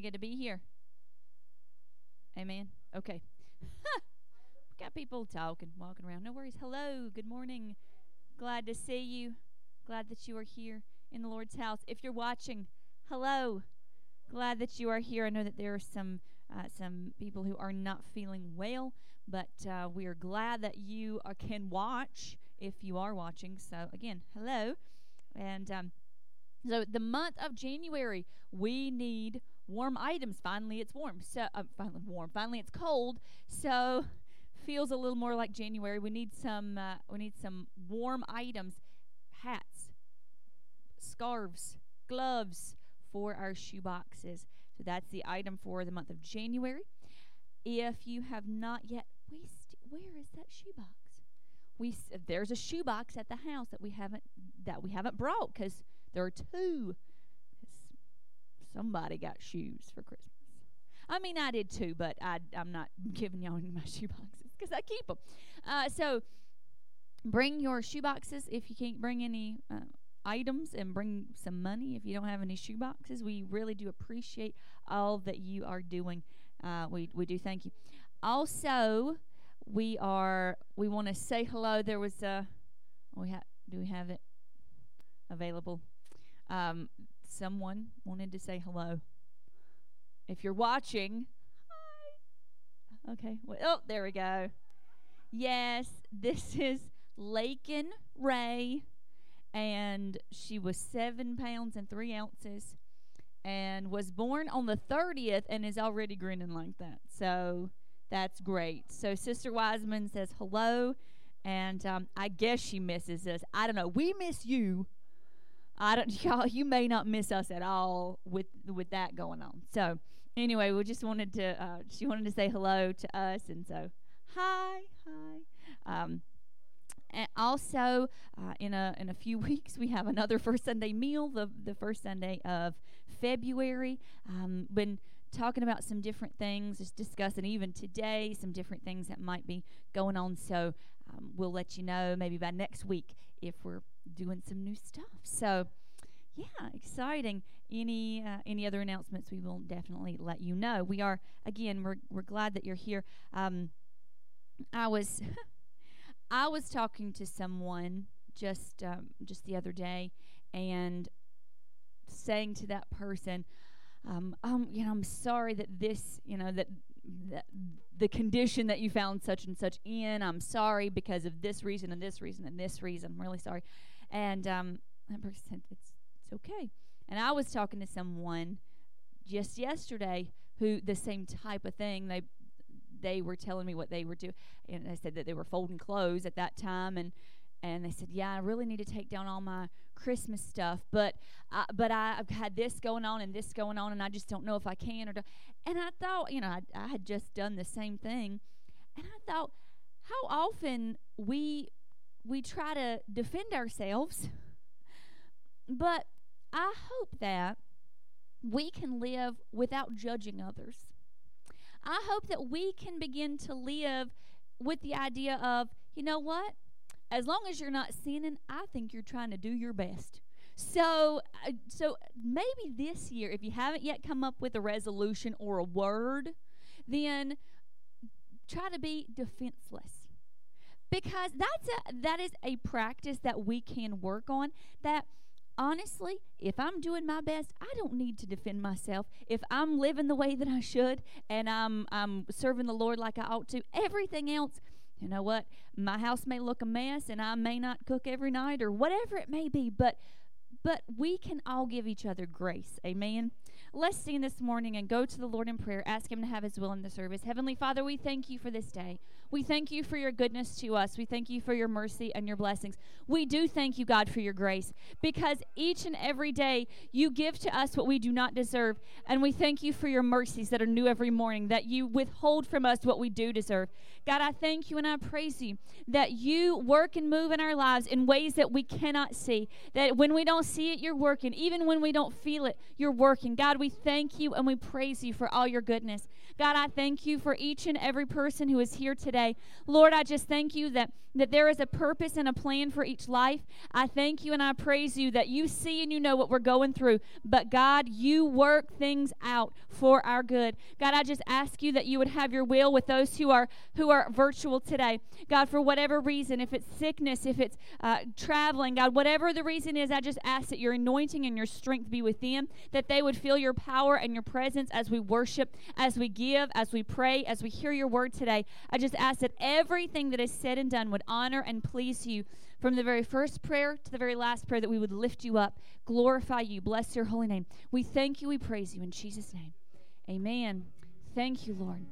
it good to be here? Amen. Okay. Got people talking, walking around. No worries. Hello. Good morning. Glad to see you. Glad that you are here in the Lord's house. If you're watching, hello. Glad that you are here. I know that there are some uh, some people who are not feeling well, but uh, we are glad that you uh, can watch if you are watching. So again, hello, and um, so the month of January, we need warm items. Finally, it's warm. So uh, finally warm. Finally, it's cold. So feels a little more like January. We need some. Uh, we need some warm items, hats, scarves, gloves for our shoe boxes. So that's the item for the month of January. If you have not yet, we where is that shoebox? We there's a shoebox at the house that we haven't that we haven't brought because there are two. Somebody got shoes for Christmas. I mean, I did too, but I, I'm not giving y'all any of my shoe boxes because I keep them. Uh, so bring your shoe boxes if you can't bring any uh, items and bring some money if you don't have any shoe boxes. We really do appreciate all that you are doing. Uh, we we do thank you. Also, we are we want to say hello. There was a we have do we have it available? Um, someone wanted to say hello. If you're watching, hi. Okay. Well, oh, there we go. Yes, this is Lakin Ray, and she was seven pounds and three ounces, and was born on the 30th, and is already grinning like that. So that's great. So Sister Wiseman says hello, and um, I guess she misses us. I don't know. We miss you. I don't y'all you may not miss us at all with with that going on. So anyway, we just wanted to uh, she wanted to say hello to us and so hi, hi. Um, and also uh, in a in a few weeks we have another first Sunday meal, the the first Sunday of February. Um, been talking about some different things, just discussing even today some different things that might be going on. So um, we'll let you know maybe by next week if we're doing some new stuff. So, yeah, exciting. Any uh, any other announcements? We will definitely let you know. We are again. We're we're glad that you're here. Um, I was I was talking to someone just um, just the other day, and saying to that person, um, um, you know, I'm sorry that this, you know, that, that the condition that you found such and such in, I'm sorry because of this reason and this reason and this reason. I'm really sorry. And um, that person said, it's, it's okay. And I was talking to someone just yesterday who the same type of thing. They they were telling me what they were doing, and I said that they were folding clothes at that time, and and they said, "Yeah, I really need to take down all my Christmas stuff, but I, but I, have had this going on and this going on, and I just don't know if I can or." Do. And I thought, you know, I, I had just done the same thing, and I thought, how often we we try to defend ourselves, but I hope that we can live without judging others. I hope that we can begin to live with the idea of, you know what? As long as you're not sinning, I think you're trying to do your best. So, uh, so maybe this year, if you haven't yet come up with a resolution or a word, then try to be defenseless because that's a that is a practice that we can work on that honestly if i'm doing my best i don't need to defend myself if i'm living the way that i should and i'm i'm serving the lord like i ought to everything else you know what my house may look a mess and i may not cook every night or whatever it may be but but we can all give each other grace amen Let's sing this morning and go to the Lord in prayer. Ask Him to have His will in the service. Heavenly Father, we thank you for this day. We thank you for your goodness to us. We thank you for your mercy and your blessings. We do thank you, God, for your grace because each and every day you give to us what we do not deserve. And we thank you for your mercies that are new every morning, that you withhold from us what we do deserve. God, I thank you and I praise you that you work and move in our lives in ways that we cannot see. That when we don't see it, you're working. Even when we don't feel it, you're working. God, we thank you and we praise you for all your goodness. God, I thank you for each and every person who is here today. Lord, I just thank you that, that there is a purpose and a plan for each life. I thank you and I praise you that you see and you know what we're going through. But God, you work things out for our good. God, I just ask you that you would have your will with those who are who are virtual today. God, for whatever reason, if it's sickness, if it's uh, traveling, God, whatever the reason is, I just ask that your anointing and your strength be with them, that they would feel your power and your presence as we worship, as we give, as we pray, as we hear your word today. I just ask that everything that is said and done would honor and please you from the very first prayer to the very last prayer, that we would lift you up, glorify you, bless your holy name. We thank you, we praise you in Jesus' name. Amen. Thank you, Lord.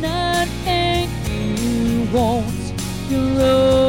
not you won't. You're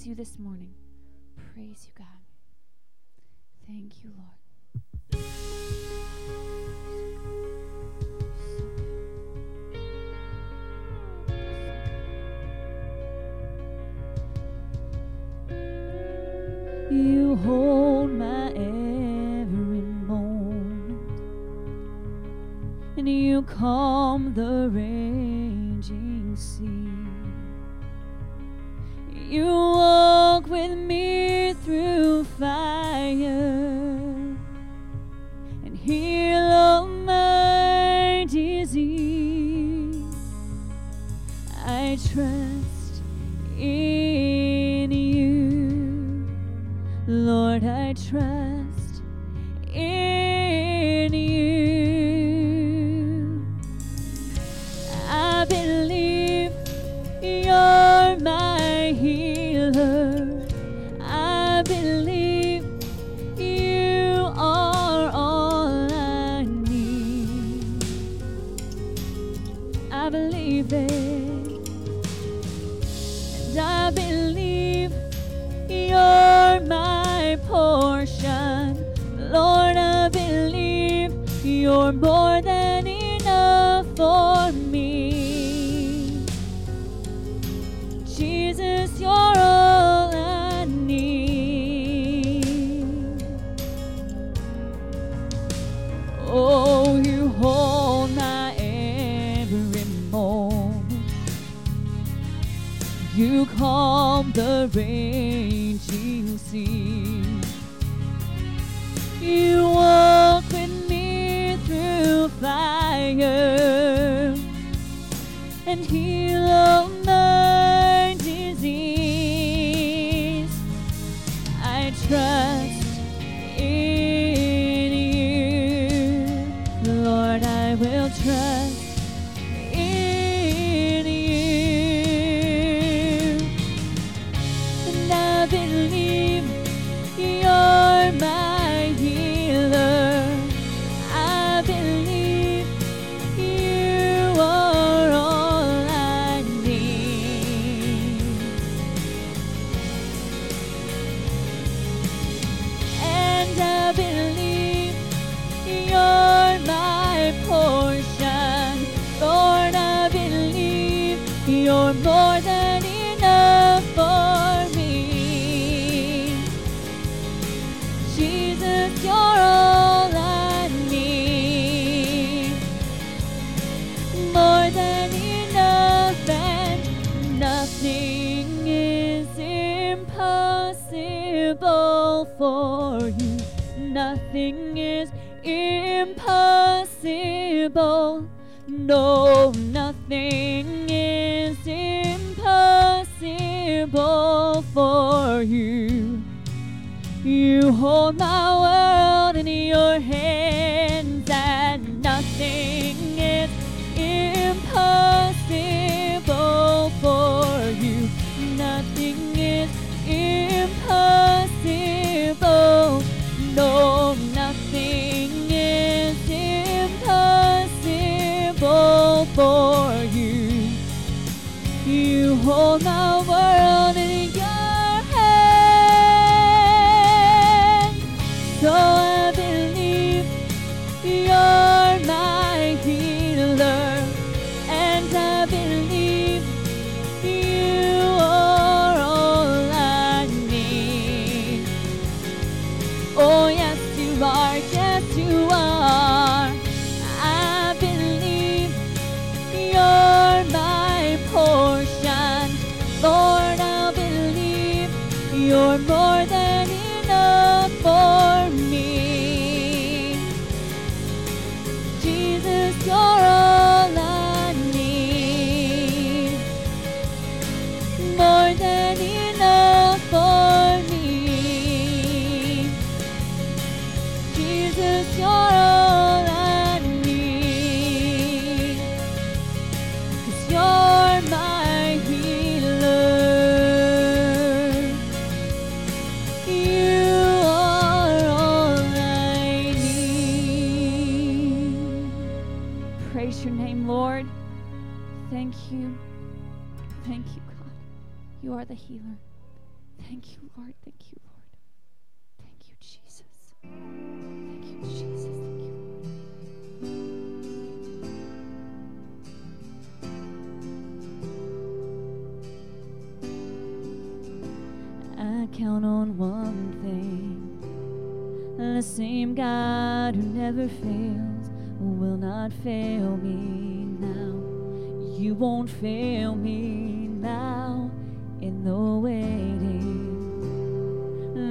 praise you this morning. Lord.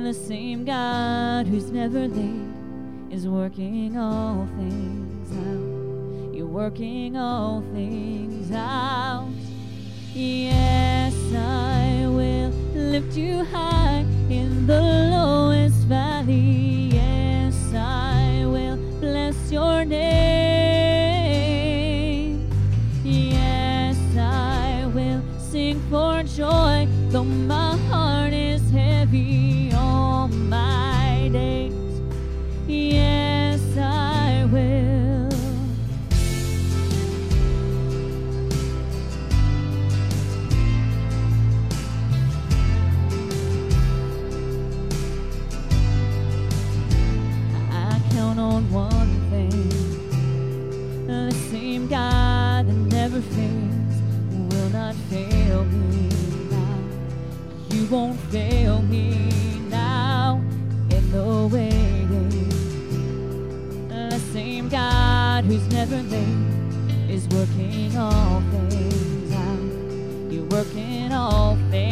The same God who's never late is working all things out. You're working all things out. Yes, I will lift you high in the lowest valley. Yes, I will bless your name. Yes, I will sing for joy, though my won't fail me now in the waiting. The same God who's never late is working all things out. You're working all things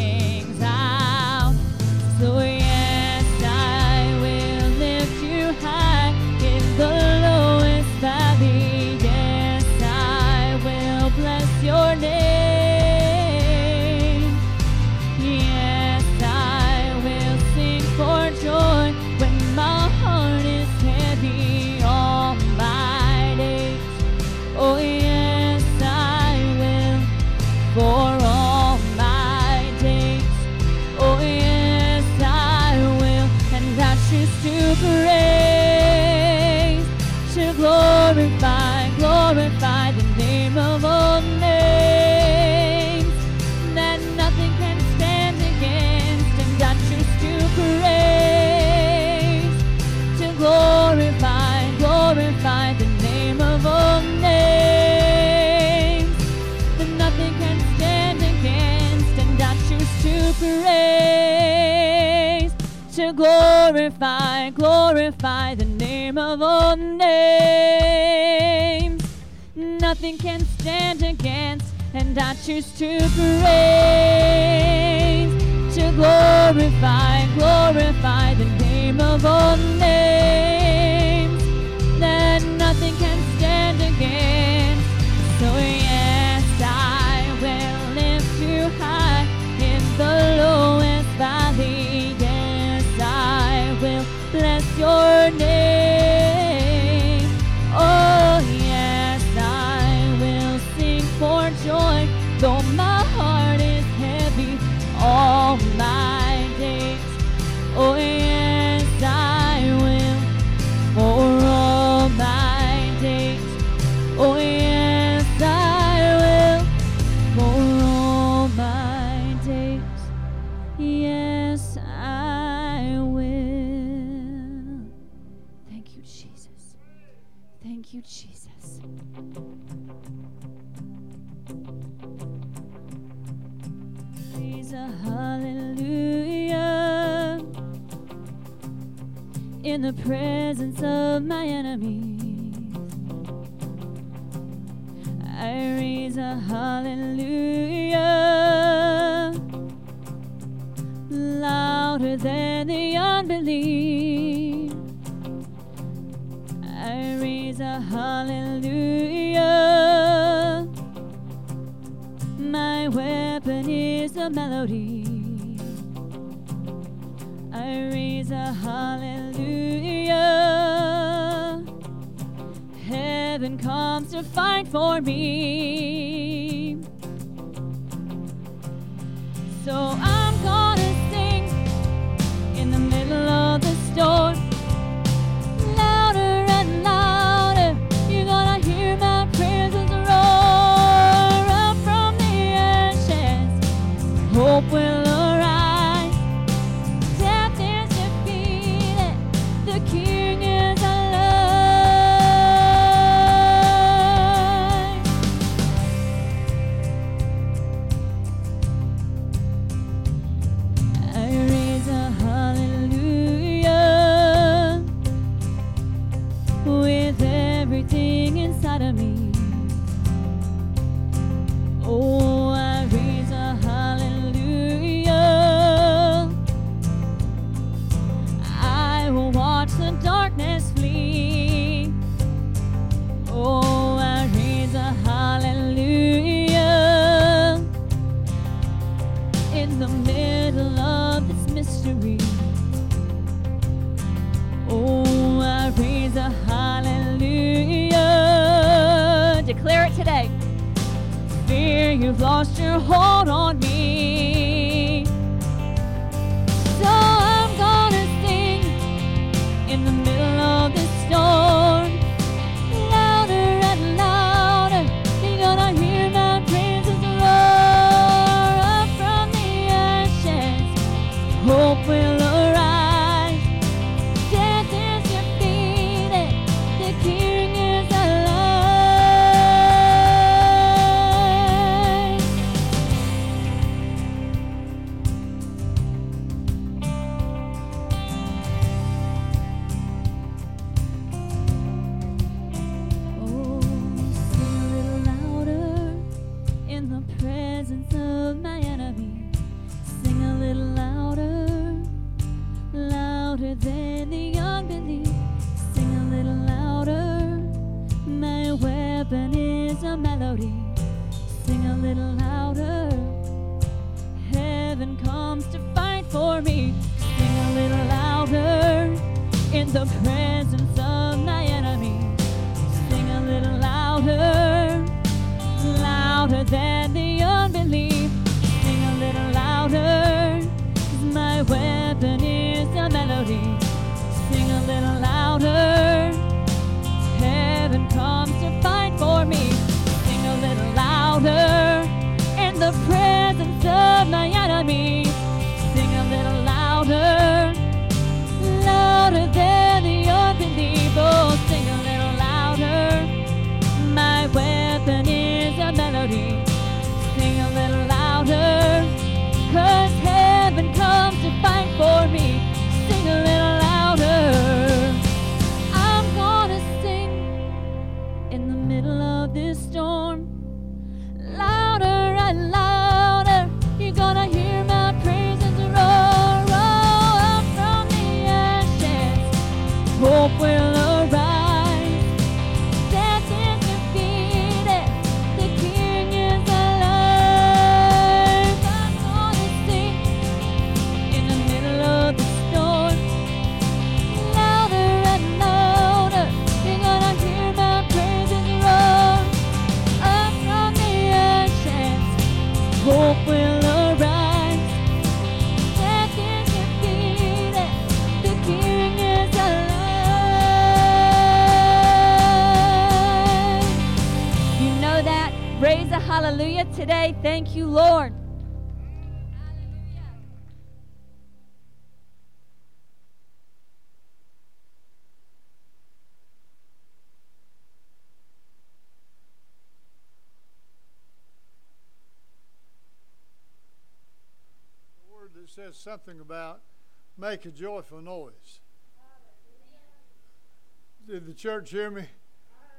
of all names. Nothing can stand against, and I choose to praise, to glorify, glorify the name of all names Yes, I will. Thank you, Jesus. Thank you, Jesus. A hallelujah in the presence of my enemies. I raise a hallelujah than the unbelief. I raise a hallelujah. My weapon is a melody. I raise a hallelujah. Heaven comes to fight for me. For me. Sing a little louder in the presence hallelujah today. Thank you, Lord. a word that says something about make a joyful noise. Did the church hear me?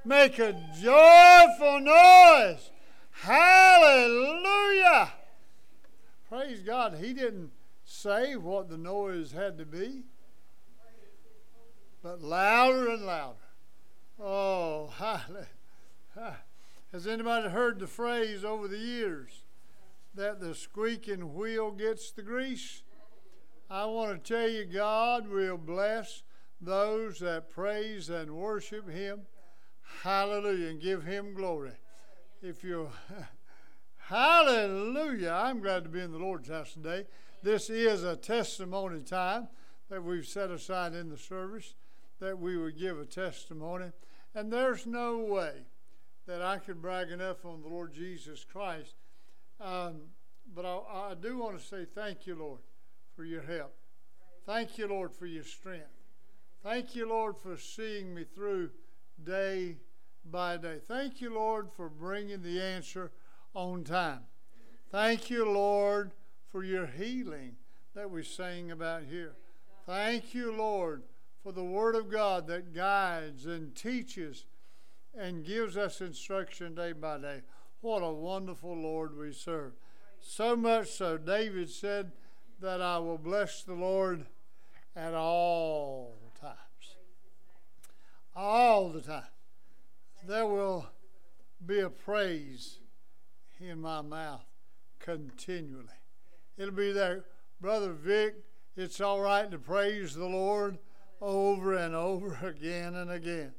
Make a joyful noise. Hallelujah. Praise God. He didn't say what the noise had to be, but louder and louder. Oh, hallelujah. Has anybody heard the phrase over the years? that the squeaking wheel gets the grease. I want to tell you, God will bless those that praise and worship Him. Hallelujah. And give Him glory. If you, hallelujah. I'm glad to be in the Lord's house today. This is a testimony time that we've set aside in the service that we would give a testimony. And there's no way that I could brag enough on the Lord Jesus Christ um, but I, I do want to say thank you, Lord, for your help. Thank you, Lord, for your strength. Thank you, Lord, for seeing me through day by day. Thank you, Lord, for bringing the answer on time. Thank you, Lord, for your healing that we sang about here. Thank you, Lord, for the Word of God that guides and teaches and gives us instruction day by day. What a wonderful Lord we serve. So much so, David said that I will bless the Lord at all times. All the time. There will be a praise in my mouth continually. It'll be there. Brother Vic, it's all right to praise the Lord over and over again and again.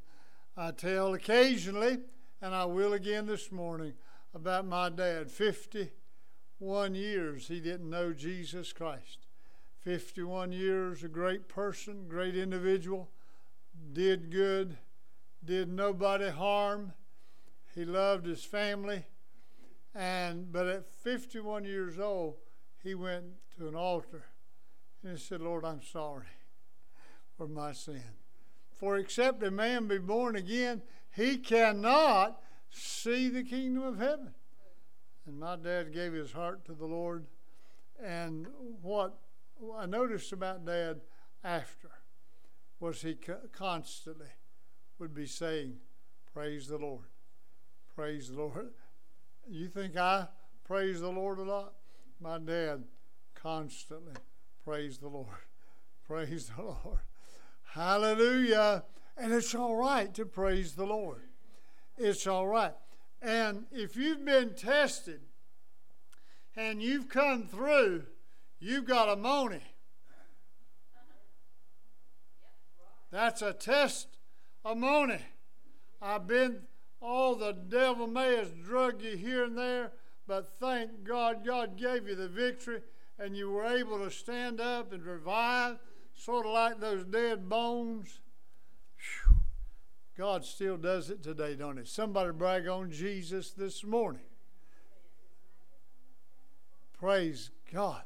I tell occasionally, and I will again this morning, about my dad. 51 years he didn't know Jesus Christ. 51 years, a great person, great individual, did good, did nobody harm. He loved his family. And but at 51 years old, he went to an altar and he said, Lord, I'm sorry for my sin. For except a man be born again, he cannot see the kingdom of heaven. And my dad gave his heart to the Lord. And what I noticed about dad after was he constantly would be saying, Praise the Lord. Praise the Lord. You think I praise the Lord a lot? My dad constantly praised the Lord. Praise the Lord. Hallelujah. And it's all right to praise the Lord. It's all right. And if you've been tested and you've come through, you've got a money. That's a testimony. I've been, all the devil may have drug you here and there, but thank God, God gave you the victory and you were able to stand up and revive, sort of like those dead bones. Whew. God still does it today, don't He? Somebody brag on Jesus this morning. Praise God.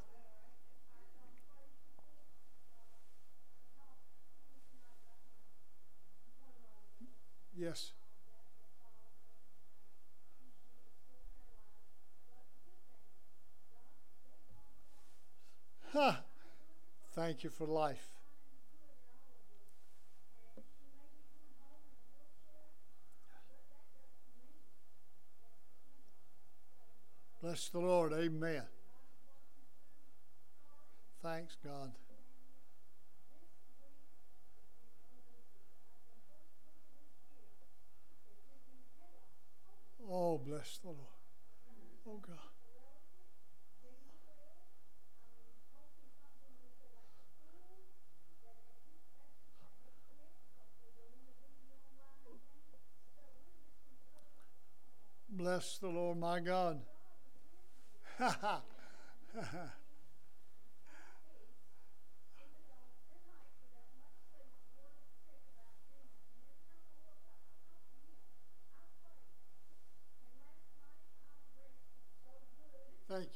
Yes. Huh. Thank you for life. Bless the Lord. Amen. Thanks, God. Oh, bless the Lord. Oh, God. Bless the Lord, my God.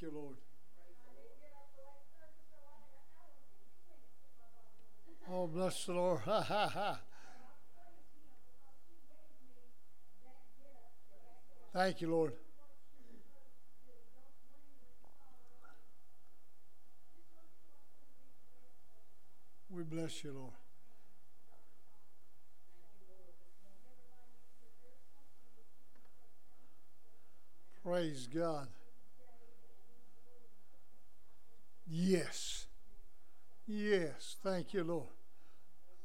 Thank you, Lord. Oh, bless the Lord. Ha ha ha. Thank you, Lord. We bless you, Lord. Praise God. Yes. Yes. Thank you, Lord.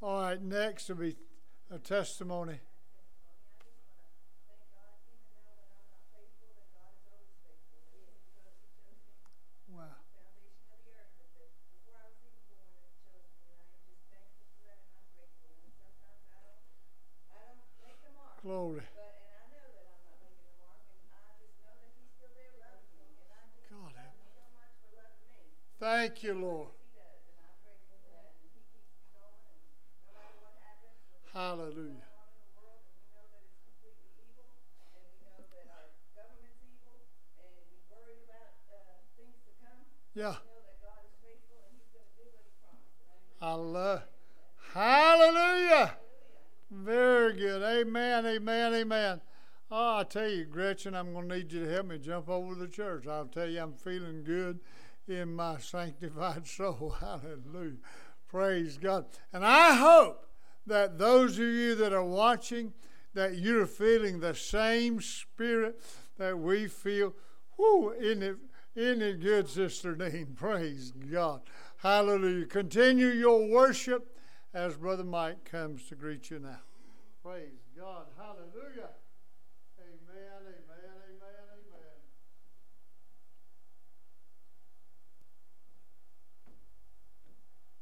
All right, next will be a testimony. Wow. Glory. God help. Thank you, Lord. Hallelujah. Yeah. I love. Hallelujah. Very good. Amen. Amen. Amen. Oh, I tell you, Gretchen, I'm going to need you to help me jump over the church. I'll tell you, I'm feeling good in my sanctified soul. Hallelujah. Praise God. And I hope that those of you that are watching, that you're feeling the same spirit that we feel. Whoo, isn't it, isn't it good, Sister Dean? Praise God. Hallelujah. Continue your worship as Brother Mike comes to greet you now. Praise God. Hallelujah. Amen, amen, amen, amen.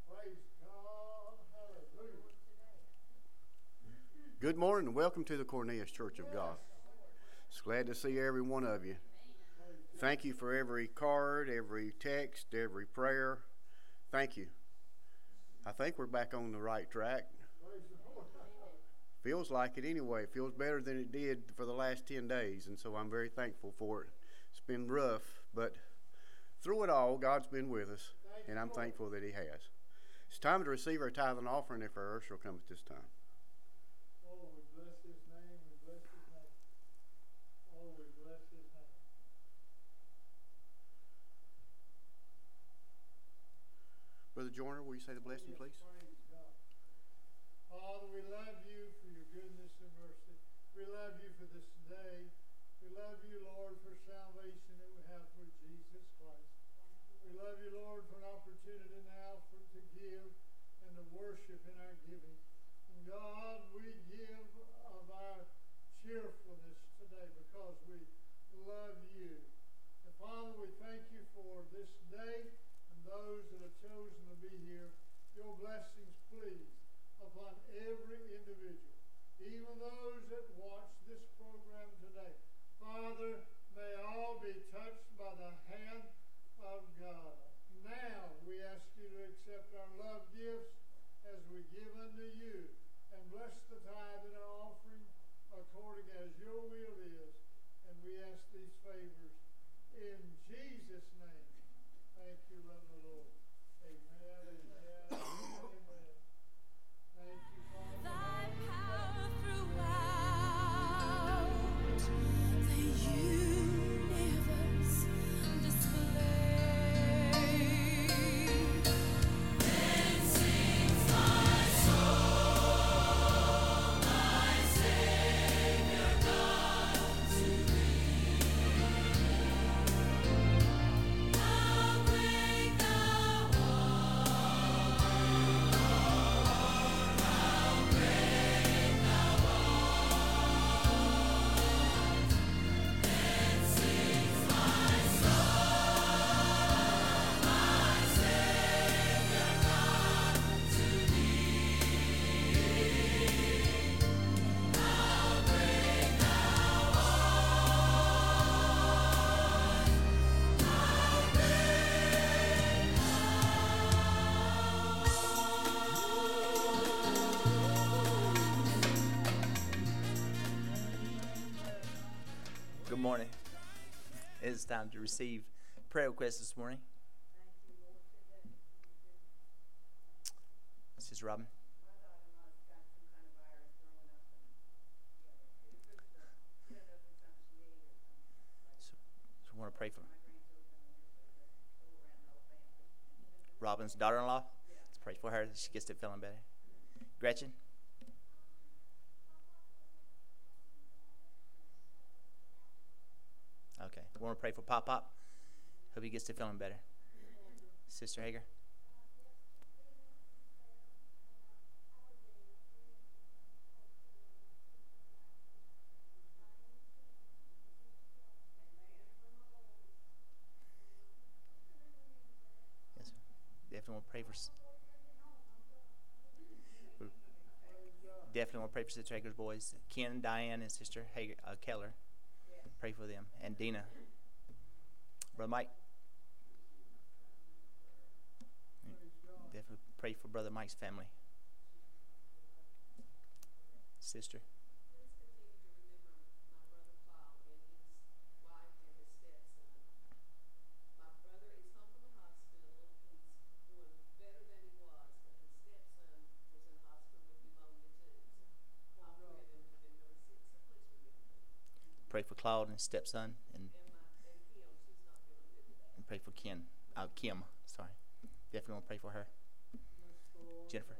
Praise God. Hallelujah. Good morning and welcome to the Cornelius Church of God. It's glad to see every one of you. Thank you for every card, every text, every prayer. Thank you. I think we're back on the right track. Feels like it anyway. It feels better than it did for the last 10 days, and so I'm very thankful for it. It's been rough, but through it all, God's been with us, and I'm thankful that He has. It's time to receive our tithe and offering if our usher will come at this time. Oh, we bless his name, we bless his name. Oh, we bless his name. Brother Joyner, will you say the blessing, please? Father, we love you for your goodness and mercy. We love you for this day. We love you, Lord, for salvation that we have through Jesus Christ. We love you, Lord, for an opportunity now for to give and to worship in our giving. And God, we give of our cheerfulness today because we love you. And Father, we thank you for this day those that have chosen to be here. Your blessings, please, upon every individual, even those that watch this program today. Father, may all be touched by the hand of God. Now we ask you to accept our love gifts as we give unto you and bless the tithe and our offering according as your will is. And we ask these favors in Jesus' name. Thank you, Lord. It is time to receive prayer requests this morning. This is Robin. So, so want to pray for Robin's daughter-in-law. Let's pray for her that she gets to feeling better. Gretchen. Okay. We want to pray for Pop Pop. Hope he gets to feeling better. Sister Hager. Yes. Definitely want to pray for. Definitely want to pray for Sister Hager's boys, Ken, Diane, and Sister Hager, uh, Keller. Pray for them. And Dina. Brother Mike. Definitely pray for Brother Mike's family. Sister. Pray for Claude and stepson. And pray for Kim. uh, Kim. Sorry, definitely want to pray for her. Jennifer.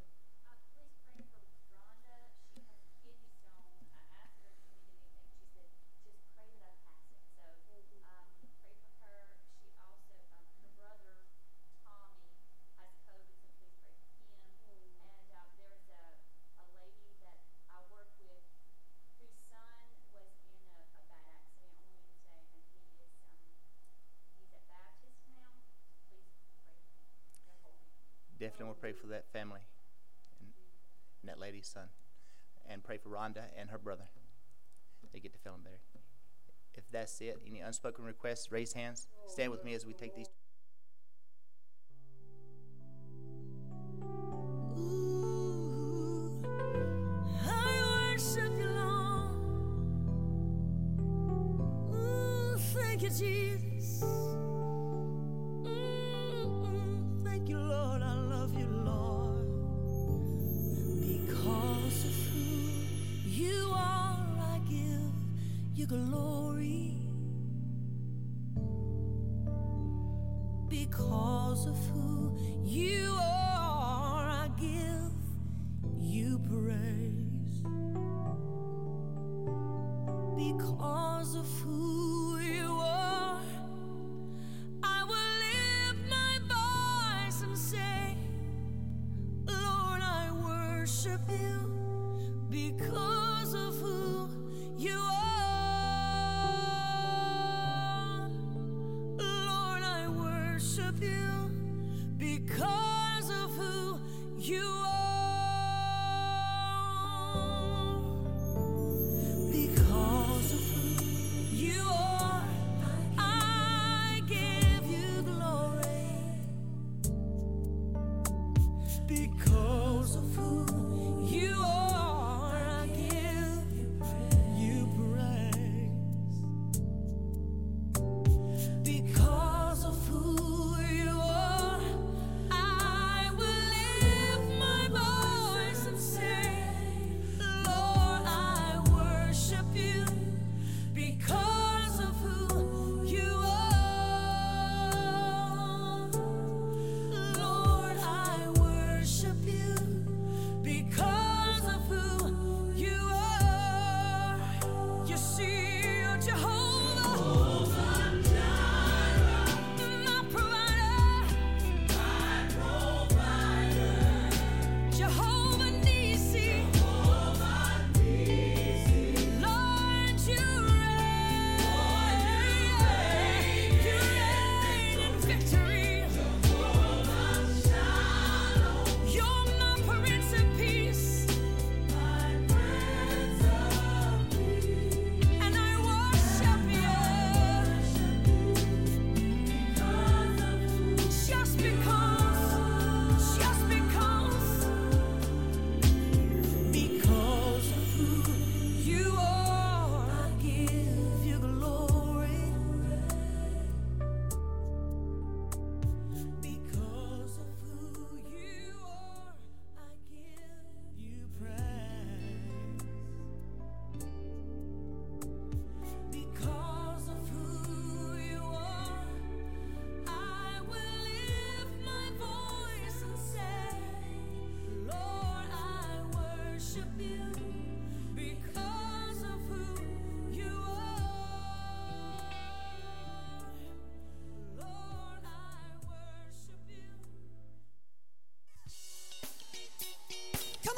that family and, and that lady's son. And pray for Rhonda and her brother. They get to feeling better. If that's it, any unspoken requests, raise hands. Stand with me as we take these.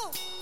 Vamos.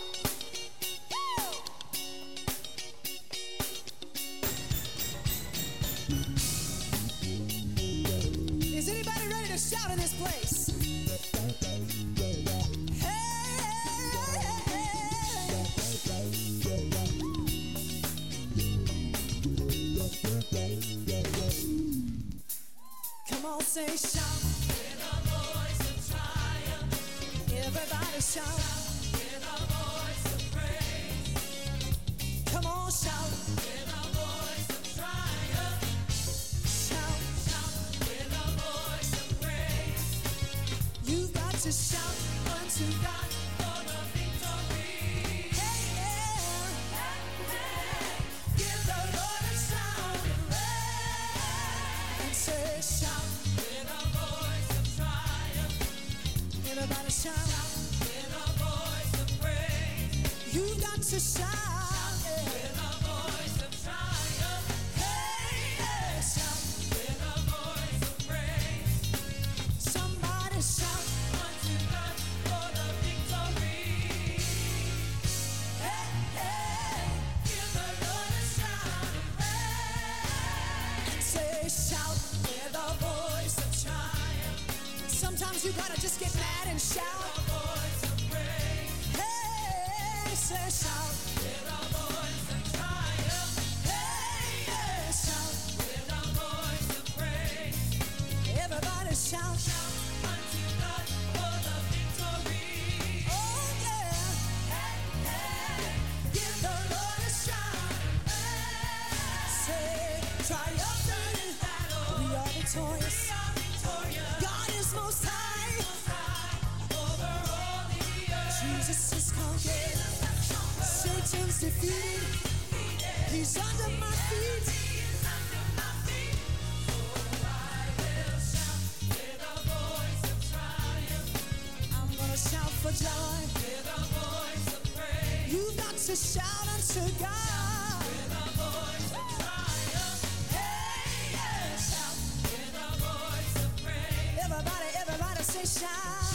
to shout unto God. With a voice of triumph. Hey, yeah. Shout with a voice of praise. Everybody, everybody say shout.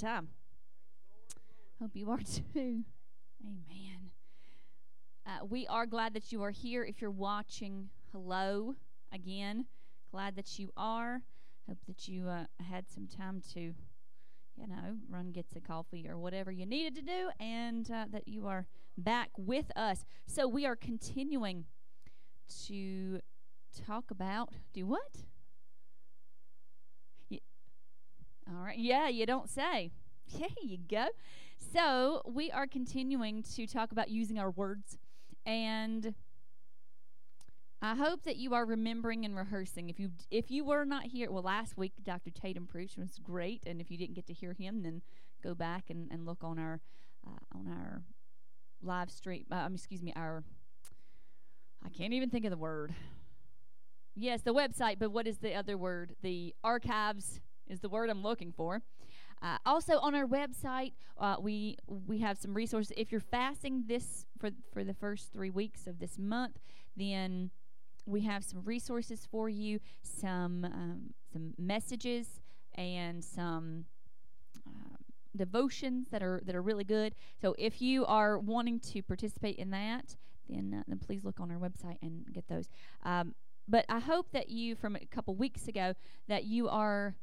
Time. Hope you are too. Amen. Uh, we are glad that you are here. If you're watching, hello again. Glad that you are. Hope that you uh, had some time to, you know, run get some coffee or whatever you needed to do, and uh, that you are back with us. So we are continuing to talk about do what? All right. Yeah, you don't say. There you go. So, we are continuing to talk about using our words. And I hope that you are remembering and rehearsing. If you if you were not here, well, last week Dr. Tatum preached was great, and if you didn't get to hear him, then go back and, and look on our uh, on our live stream. Uh, excuse me, our I can't even think of the word. Yes, the website, but what is the other word? The archives is the word I'm looking for. Uh, also on our website, uh, we we have some resources. If you're fasting this for for the first three weeks of this month, then we have some resources for you, some um, some messages and some um, devotions that are that are really good. So if you are wanting to participate in that, then uh, then please look on our website and get those. Um, but I hope that you, from a couple weeks ago, that you are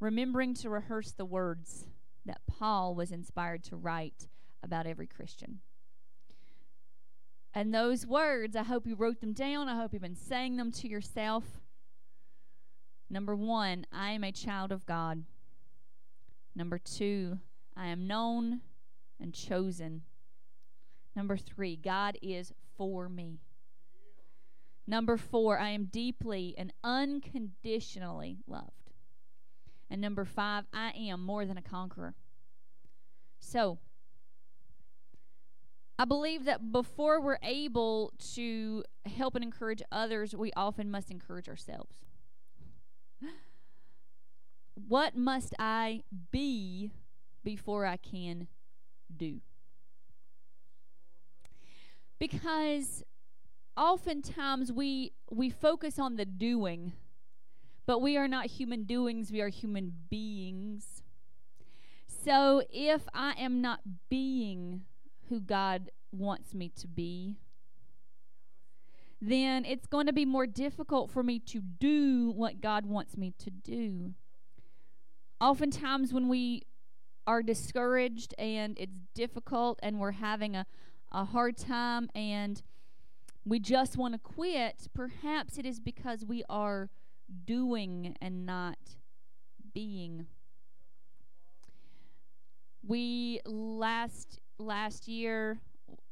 remembering to rehearse the words that Paul was inspired to write about every Christian. And those words, I hope you wrote them down. I hope you've been saying them to yourself. Number one, I am a child of God. Number two, I am known and chosen. Number three, God is for me. Number four, I am deeply and unconditionally loved. And number five, I am more than a conqueror. So, I believe that before we're able to help and encourage others, we often must encourage ourselves. What must I be before I can do? Because oftentimes we we focus on the doing, but we are not human doings, we are human beings. So if I am not being who God wants me to be, then it's going to be more difficult for me to do what God wants me to do. Oftentimes, when we are discouraged and it's difficult and we're having a, a hard time and we just want to quit, perhaps it is because we are doing and not being. We last last year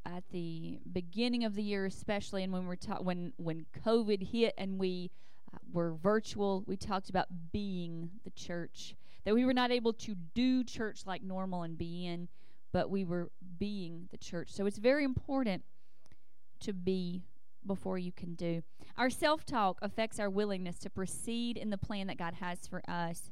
at the beginning of the year especially and when we're ta- when when covid hit and we uh, were virtual we talked about being the church that we were not able to do church like normal and be in but we were being the church so it's very important to be before you can do our self-talk affects our willingness to proceed in the plan that god has for us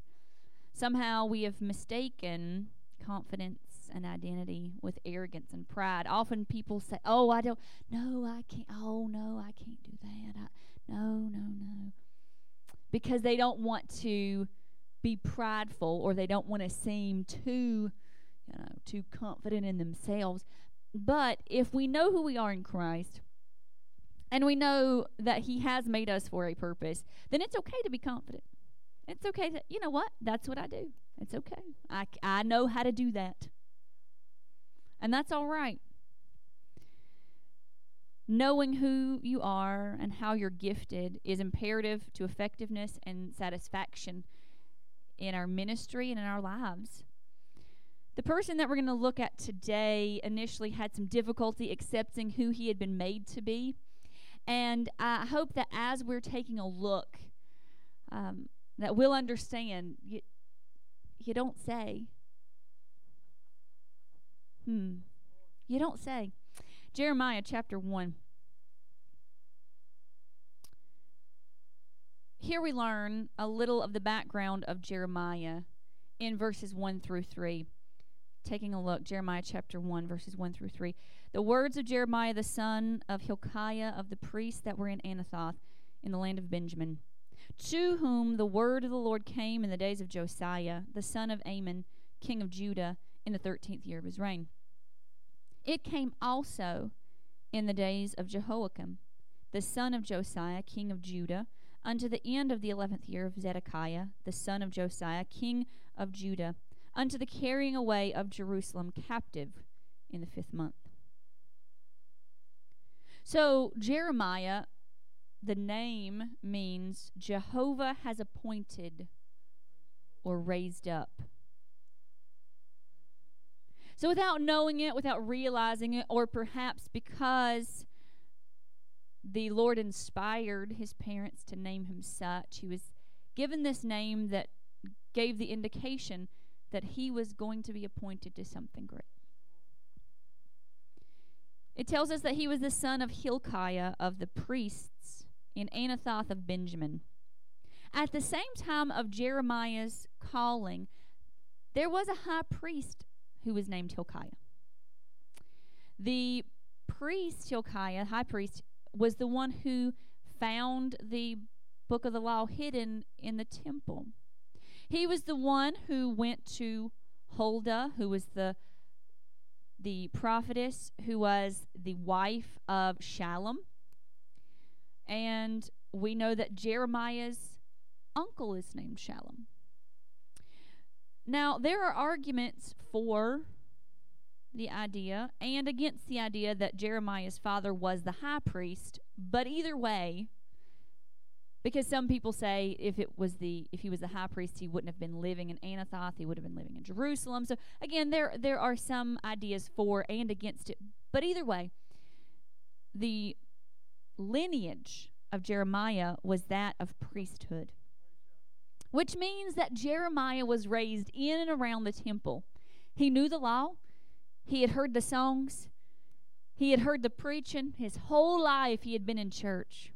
somehow we have mistaken confidence and identity with arrogance and pride. Often people say, "Oh, I don't no, I can't. Oh, no, I can't do that. I, no, no, no." Because they don't want to be prideful or they don't want to seem too, you know, too confident in themselves. But if we know who we are in Christ, and we know that he has made us for a purpose, then it's okay to be confident. It's okay to, you know what? That's what I do. It's okay. I, I know how to do that. And that's all right. Knowing who you are and how you're gifted is imperative to effectiveness and satisfaction in our ministry and in our lives. The person that we're going to look at today initially had some difficulty accepting who he had been made to be. And I hope that as we're taking a look, um, that we'll understand you, you don't say. Hmm. You don't say. Jeremiah chapter 1. Here we learn a little of the background of Jeremiah in verses 1 through 3. Taking a look, Jeremiah chapter 1, verses 1 through 3. The words of Jeremiah the son of Hilkiah of the priests that were in Anathoth in the land of Benjamin to whom the word of the Lord came in the days of Josiah, the son of Amon, king of Judah, in the thirteenth year of his reign. It came also in the days of Jehoiakim, the son of Josiah, king of Judah, unto the end of the eleventh year of Zedekiah, the son of Josiah, king of Judah, unto the carrying away of Jerusalem captive in the fifth month. So Jeremiah the name means Jehovah has appointed or raised up. So, without knowing it, without realizing it, or perhaps because the Lord inspired his parents to name him such, he was given this name that gave the indication that he was going to be appointed to something great. It tells us that he was the son of Hilkiah of the priests in Anathoth of Benjamin. At the same time of Jeremiah's calling, there was a high priest who was named Hilkiah. The priest Hilkiah, high priest, was the one who found the book of the law hidden in the temple. He was the one who went to Huldah, who was the the prophetess who was the wife of Shallum. And we know that Jeremiah's uncle is named Shallum. Now, there are arguments for the idea and against the idea that Jeremiah's father was the high priest, but either way, because some people say if it was the if he was the high priest he wouldn't have been living in Anathoth he would have been living in Jerusalem. So again there there are some ideas for and against it. But either way the lineage of Jeremiah was that of priesthood which means that Jeremiah was raised in and around the temple. He knew the law. He had heard the songs. He had heard the preaching. His whole life he had been in church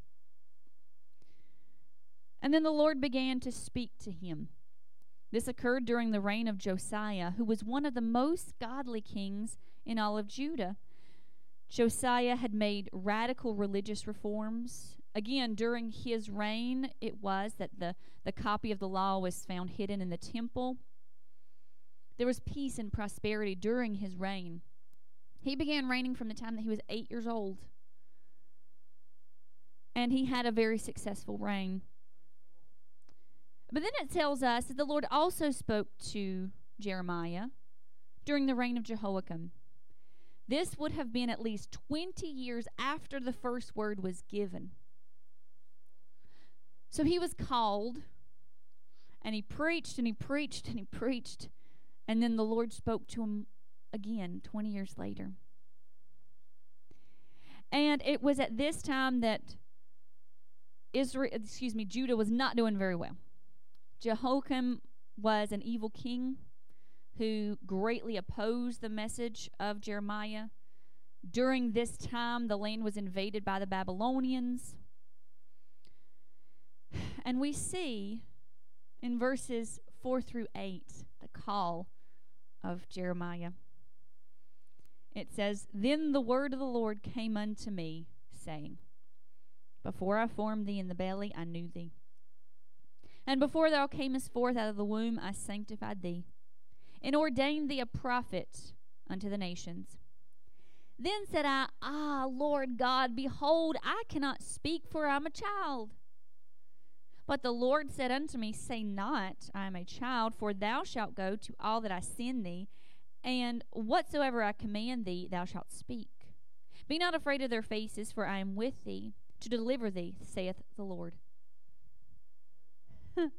and then the Lord began to speak to him. This occurred during the reign of Josiah, who was one of the most godly kings in all of Judah. Josiah had made radical religious reforms. Again, during his reign, it was that the, the copy of the law was found hidden in the temple. There was peace and prosperity during his reign. He began reigning from the time that he was eight years old. And he had a very successful reign. But then it tells us that the Lord also spoke to Jeremiah during the reign of Jehoiakim. This would have been at least 20 years after the first word was given. So he was called, and he preached, and he preached, and he preached, and then the Lord spoke to him again 20 years later. And it was at this time that Israel, excuse me, Judah was not doing very well. Jehoiakim was an evil king who greatly opposed the message of Jeremiah. During this time, the land was invaded by the Babylonians. And we see in verses 4 through 8 the call of Jeremiah. It says, Then the word of the Lord came unto me, saying, Before I formed thee in the belly, I knew thee. And before thou camest forth out of the womb, I sanctified thee, and ordained thee a prophet unto the nations. Then said I, Ah, Lord God, behold, I cannot speak, for I am a child. But the Lord said unto me, Say not, I am a child, for thou shalt go to all that I send thee, and whatsoever I command thee, thou shalt speak. Be not afraid of their faces, for I am with thee to deliver thee, saith the Lord.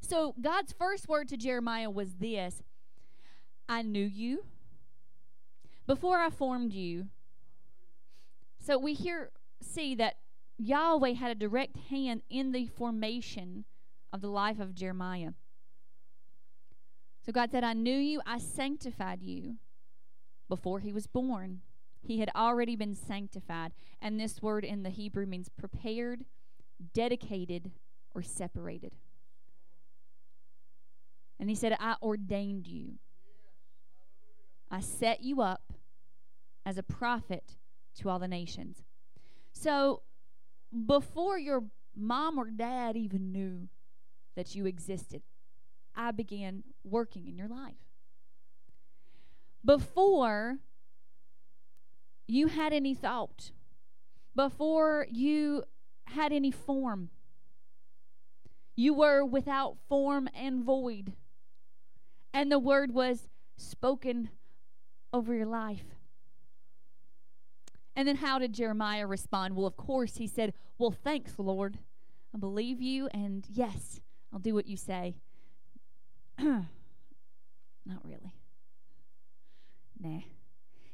so God's first word to Jeremiah was this I knew you before I formed you. So we here see that Yahweh had a direct hand in the formation of the life of Jeremiah. So God said, I knew you, I sanctified you before he was born. He had already been sanctified. And this word in the Hebrew means prepared, dedicated, or separated. And he said, I ordained you. I set you up as a prophet to all the nations. So before your mom or dad even knew that you existed, I began working in your life. Before you had any thought, before you had any form, you were without form and void. And the word was spoken over your life. And then how did Jeremiah respond? Well, of course, he said, Well, thanks, Lord. I believe you, and yes, I'll do what you say. Not really. Nah.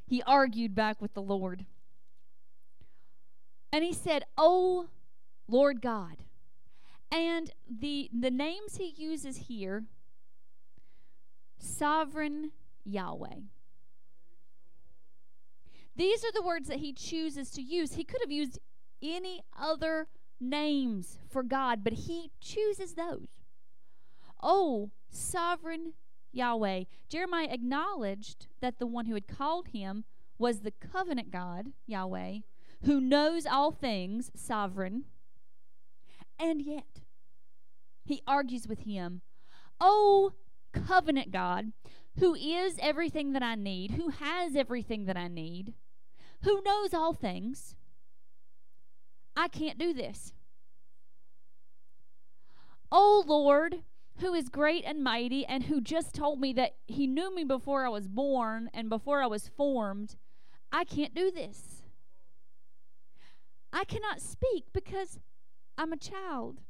He argued back with the Lord. And he said, Oh, Lord God. And the the names he uses here sovereign Yahweh. These are the words that he chooses to use. He could have used any other names for God, but he chooses those. Oh, sovereign Yahweh. Jeremiah acknowledged that the one who had called him was the covenant God, Yahweh, who knows all things, sovereign. And yet, he argues with him, Oh, covenant God, who is everything that I need, who has everything that I need, who knows all things. I can't do this. Oh Lord, who is great and mighty, and who just told me that He knew me before I was born and before I was formed, I can't do this. I cannot speak because I'm a child.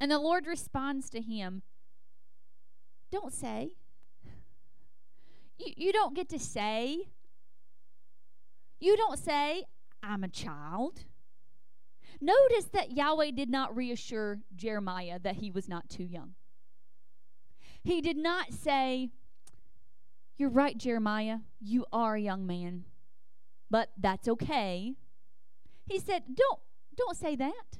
And the Lord responds to him, Don't say. You, you don't get to say. You don't say, I'm a child. Notice that Yahweh did not reassure Jeremiah that he was not too young. He did not say, You're right, Jeremiah. You are a young man, but that's okay. He said, Don't don't say that.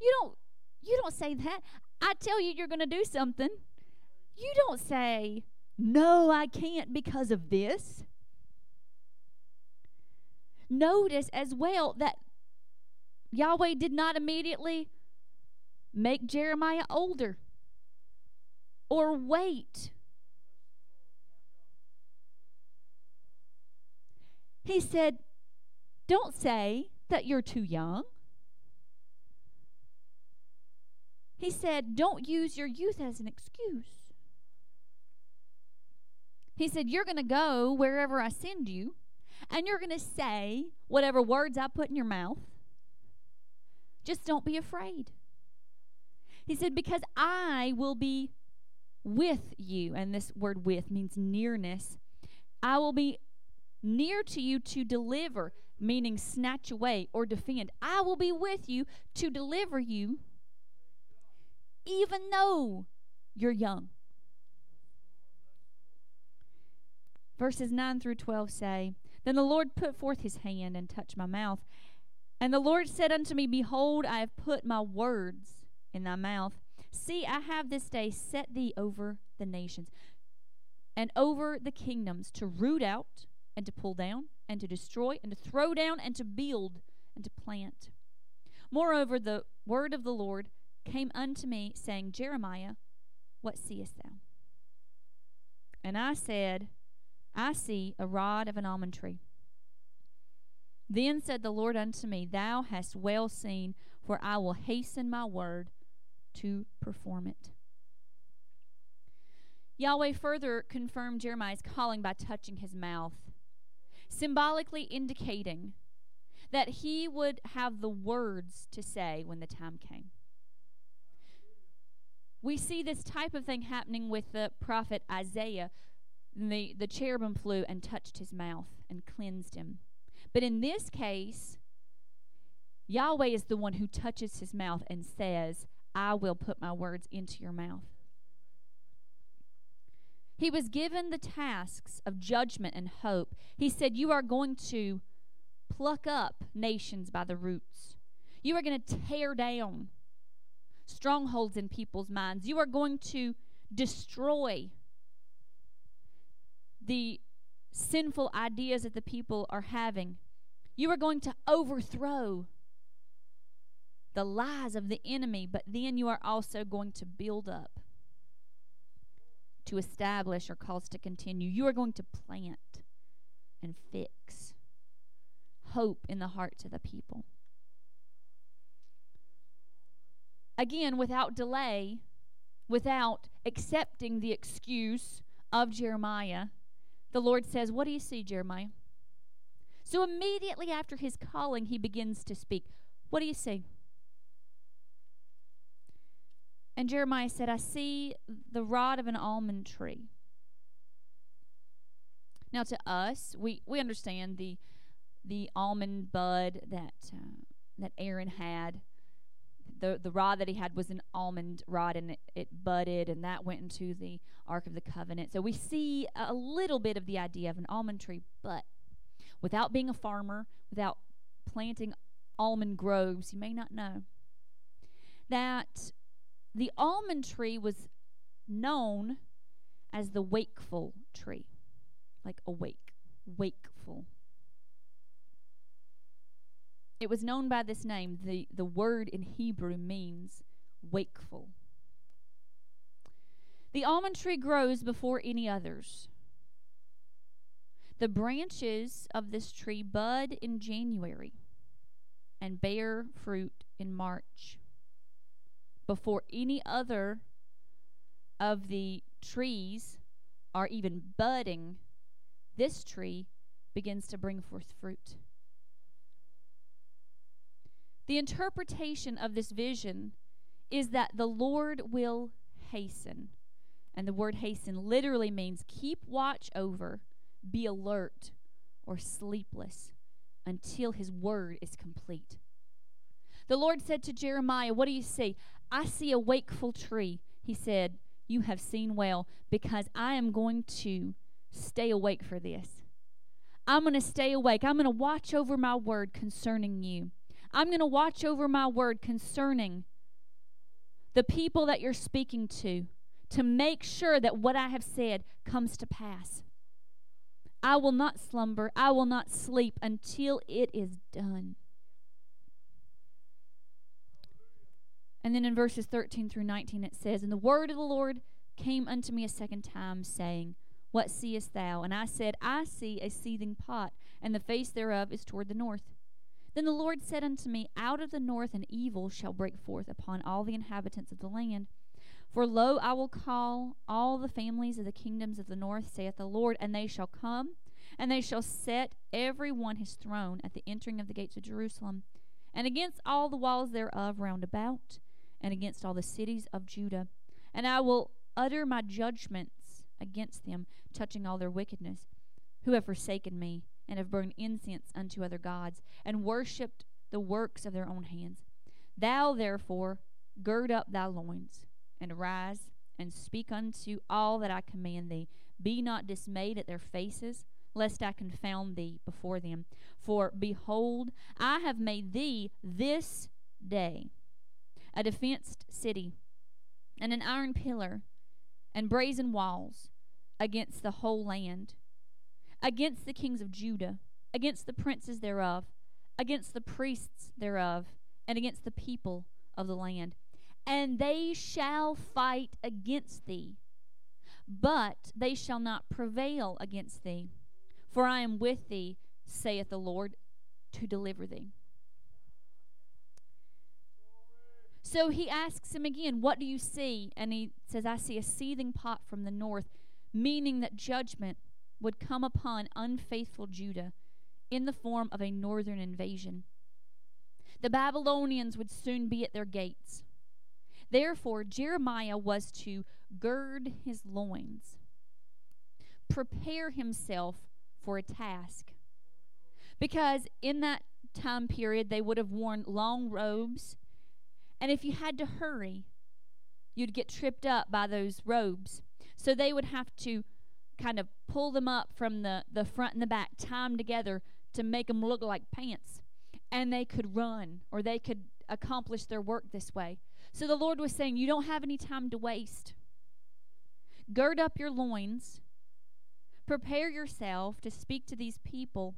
You don't you don't say that. I tell you you're to do something. You don't say, "No, I can't because of this." Notice as well that Yahweh did not immediately make Jeremiah older or wait. He said, Don't say that you're too young. He said, Don't use your youth as an excuse. He said, You're going to go wherever I send you, and you're going to say whatever words I put in your mouth. Just don't be afraid. He said, Because I will be with you. And this word with means nearness. I will be near to you to deliver, meaning snatch away or defend. I will be with you to deliver you, even though you're young. Verses 9 through 12 say, Then the Lord put forth his hand and touched my mouth. And the Lord said unto me, Behold, I have put my words in thy mouth. See, I have this day set thee over the nations and over the kingdoms to root out and to pull down and to destroy and to throw down and to build and to plant. Moreover, the word of the Lord came unto me, saying, Jeremiah, what seest thou? And I said, I see a rod of an almond tree. Then said the Lord unto me, Thou hast well seen, for I will hasten my word to perform it. Yahweh further confirmed Jeremiah's calling by touching his mouth, symbolically indicating that he would have the words to say when the time came. We see this type of thing happening with the prophet Isaiah. The, the cherubim flew and touched his mouth and cleansed him. But in this case, Yahweh is the one who touches his mouth and says, I will put my words into your mouth. He was given the tasks of judgment and hope. He said, You are going to pluck up nations by the roots. You are going to tear down strongholds in people's minds. You are going to destroy the sinful ideas that the people are having. You are going to overthrow the lies of the enemy, but then you are also going to build up, to establish, or cause to continue. You are going to plant and fix hope in the hearts of the people. Again, without delay, without accepting the excuse of Jeremiah, the Lord says, What do you see, Jeremiah? So immediately after his calling, he begins to speak. What do you see? And Jeremiah said, I see the rod of an almond tree. Now, to us, we, we understand the the almond bud that uh, that Aaron had. The the rod that he had was an almond rod, and it, it budded, and that went into the Ark of the Covenant. So we see a little bit of the idea of an almond tree, but without being a farmer, without planting almond groves, you may not know that the almond tree was known as the wakeful tree, like awake, wakeful. It was known by this name. The, the word in Hebrew means wakeful. The almond tree grows before any others. The branches of this tree bud in January and bear fruit in March. Before any other of the trees are even budding, this tree begins to bring forth fruit. The interpretation of this vision is that the Lord will hasten. And the word hasten literally means keep watch over, be alert, or sleepless until his word is complete. The Lord said to Jeremiah, What do you see? I see a wakeful tree. He said, You have seen well, because I am going to stay awake for this. I'm going to stay awake. I'm going to watch over my word concerning you. I'm going to watch over my word concerning the people that you're speaking to to make sure that what I have said comes to pass. I will not slumber, I will not sleep until it is done. And then in verses 13 through 19 it says, And the word of the Lord came unto me a second time, saying, What seest thou? And I said, I see a seething pot, and the face thereof is toward the north. Then the Lord said unto me, Out of the north an evil shall break forth upon all the inhabitants of the land. For lo, I will call all the families of the kingdoms of the north, saith the Lord, and they shall come, and they shall set every one his throne at the entering of the gates of Jerusalem, and against all the walls thereof round about, and against all the cities of Judah. And I will utter my judgments against them, touching all their wickedness, who have forsaken me, and have burned incense unto other gods, and worshipped the works of their own hands. Thou therefore gird up thy loins, and arise, and speak unto all that I command thee. Be not dismayed at their faces, lest I confound thee before them. For behold, I have made thee this day a defenced city, and an iron pillar, and brazen walls against the whole land, against the kings of Judah, against the princes thereof, against the priests thereof, and against the people of the land. And they shall fight against thee, but they shall not prevail against thee. For I am with thee, saith the Lord, to deliver thee. So he asks him again, What do you see? And he says, I see a seething pot from the north, meaning that judgment would come upon unfaithful Judah in the form of a northern invasion. The Babylonians would soon be at their gates. Therefore, Jeremiah was to gird his loins, prepare himself for a task. Because in that time period, they would have worn long robes and if you had to hurry, you'd get tripped up by those robes. So they would have to kind of pull them up from the, the front and the back, tie them together to make them look like pants. And they could run or they could accomplish their work this way. So the Lord was saying, You don't have any time to waste. Gird up your loins, prepare yourself to speak to these people,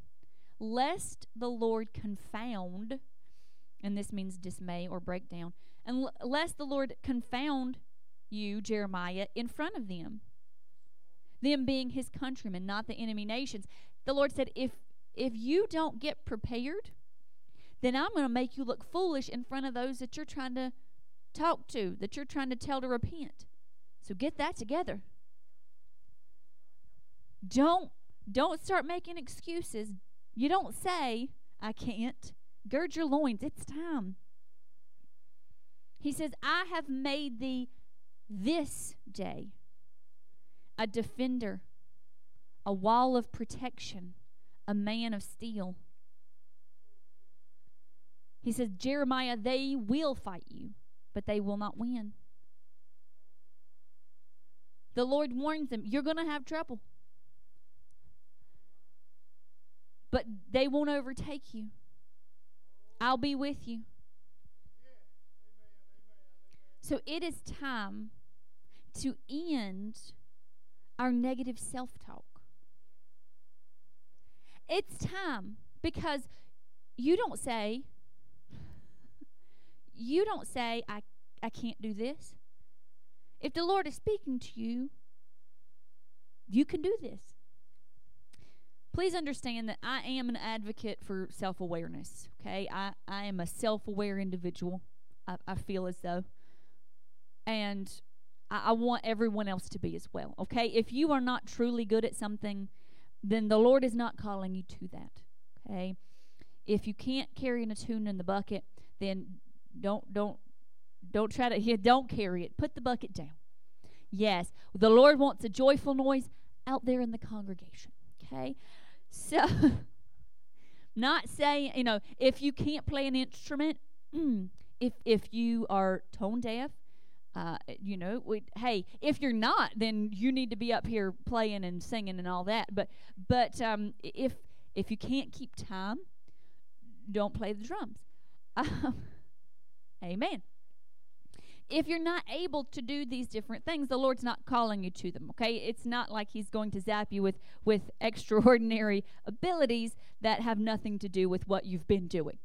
lest the Lord confound and this means dismay or breakdown, unless the Lord confound you, Jeremiah, in front of them. Them being his countrymen, not the enemy nations. The Lord said, if if you don't get prepared, then I'm going to make you look foolish in front of those that you're trying to talk to, that you're trying to tell to repent. So get that together. Don't don't start making excuses. You don't say, I can't. Gird your loins, it's time. He says, I have made thee this day a defender, a wall of protection, a man of steel. He says, Jeremiah, they will fight you, but they will not win. The Lord warns them, you're going to have trouble. But they won't overtake you. I'll be with you. So it is time to end our negative self talk. It's time because you don't say, you don't say, I, I can't do this. If the Lord is speaking to you, you can do this. Please understand that I am an advocate for self awareness. Okay, I, I am a self aware individual. I, I feel as though. And I, I want everyone else to be as well. Okay, if you are not truly good at something, then the Lord is not calling you to that. Okay, if you can't carry a tune in the bucket, then don't don't Don't try to yeah, don't carry it. Put the bucket down. Yes, the Lord wants a joyful noise out there in the congregation. Okay? So not saying, you know, if you can't play an instrument, if if you are tone deaf, uh, you know, we, hey, if you're not, then you need to be up here playing and singing and all that. But but um, if if you can't keep time, don't play the drums. Um, amen. If you're not able to do these different things, the Lord's not calling you to them. Okay, it's not like He's going to zap you with with extraordinary abilities that have nothing to do with what you've been doing.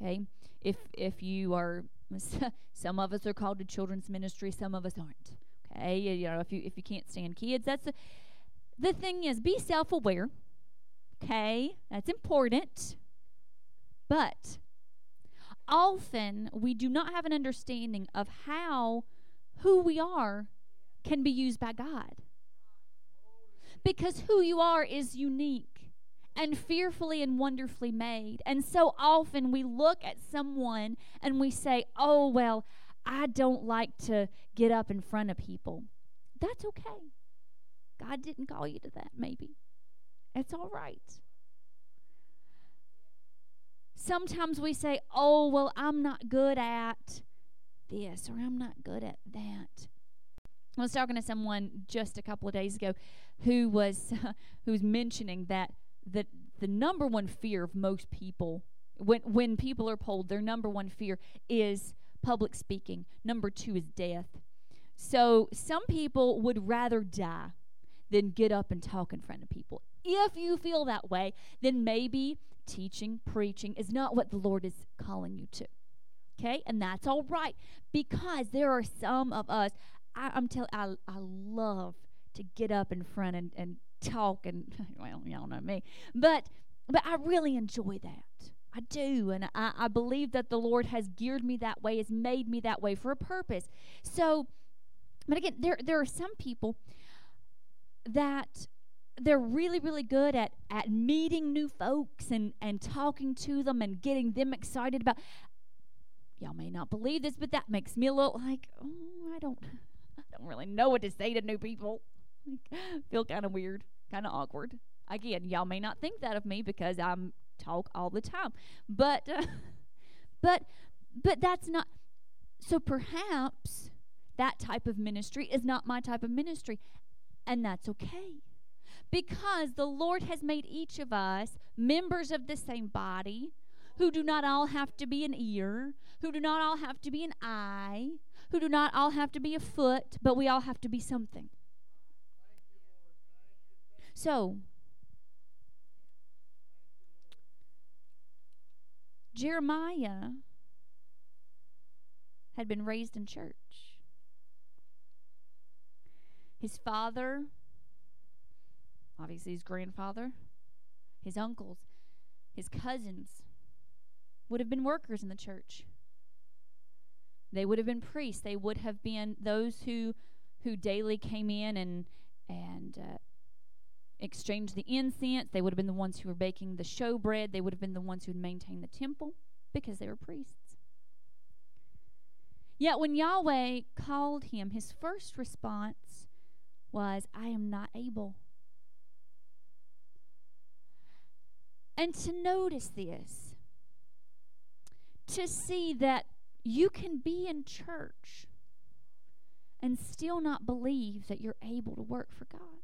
Okay, if if you are some of us are called to children's ministry some of us aren't okay? You know if you if you can't stand kids that's the, the thing is be self-aware okay? That's important. But often we do not have an understanding of how who we are can be used by god. Because who you are is unique and fearfully and wonderfully made. And so often we look at someone and we say, oh, well, I don't like to get up in front of people. That's okay. God didn't call you to that, maybe. It's all right. Sometimes we say, oh, well, I'm not good at this or I'm not good at that. I was talking to someone just a couple of days ago who was who was mentioning that the the number one fear of most people when when people are polled their number one fear is public speaking. Number 2 is death. So some people would rather die than get up and talk in front of people. If you feel that way then maybe teaching preaching is not what the lord is calling you to. Okay? And that's all right. Because there are some of us I, i'm telling I, I love to get up in front and, and talk and well y'all know me. But but i really enjoy that. I do and I, I believe that the lord has geared me that way has made me that way for a purpose. So but again there there are some people that they're really really good at at meeting new folks and and talking to them and getting them excited about y'all may not believe this but that makes me a little like oh i don't i don't really know what to say to new people. Like, feel kind of weird kind of awkward. Again, y'all may not think that of me because I'm talk all the time, but uh, but but that's not. So perhaps that type of ministry is not my type of ministry, and that's okay. Because the Lord has made each of us members of the same body who do not all have to be an ear, who do not all have to be an eye, who do not all have to be a foot, but we all have to be something. So, Jeremiah had been raised in church. His father, obviously his grandfather, his uncles, his cousins would have been workers in the church. They would have been priests. They would have been those who who daily came in and and uh, exchanged the incense. They would have been the ones who were baking the showbread. They would have been the ones who would maintain the temple because they were priests. Yet when Yahweh called him, his first response was, I am not able. And to notice this, to see that you can be in church and still not believe that you're able to work for God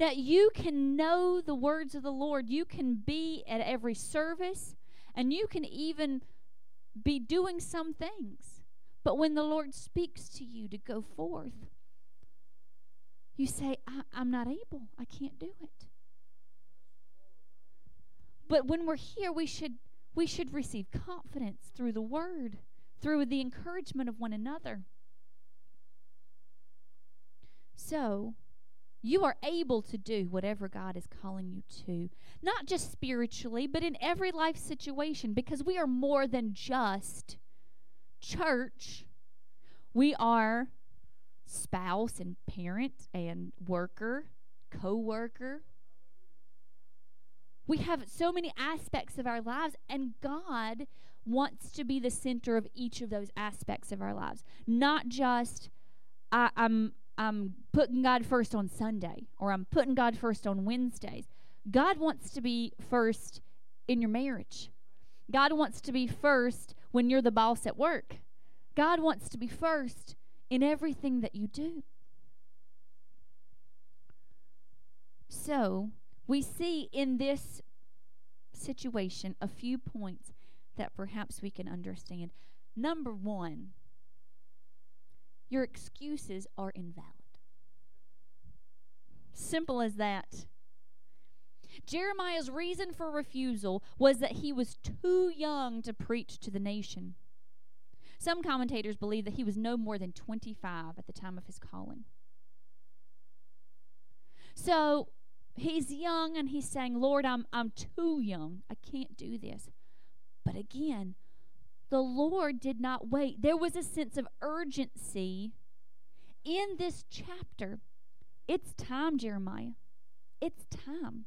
that you can know the words of the Lord. You can be at every service and you can even be doing some things. But when the Lord speaks to you to go forth, you say, I, am not able. I can't do it. But when we're here, we should we should receive confidence through the word, through the encouragement of one another. So, you are able to do whatever God is calling you to, not just spiritually, but in every life situation, because we are more than just church. We are spouse and parent and worker, co worker. We have so many aspects of our lives, and God wants to be the center of each of those aspects of our lives. Not just I, I'm I'm putting God first on Sunday or I'm putting God first on Wednesdays. God wants to be first in your marriage. God wants to be first when you're the boss at work. God wants to be first in everything that you do. So, we see in this situation a few points that perhaps we can understand. Number one, your excuses are invalid. Simple as that. Jeremiah's reason for refusal was that he was too young to preach to the nation. Some commentators believe that he was no more than 25 at the time of his calling. So he's young and he's saying, Lord, I'm, I'm too young. I can't do this. But again, the Lord did not wait. There was a sense of urgency in this chapter. It's time, Jeremiah. It's time.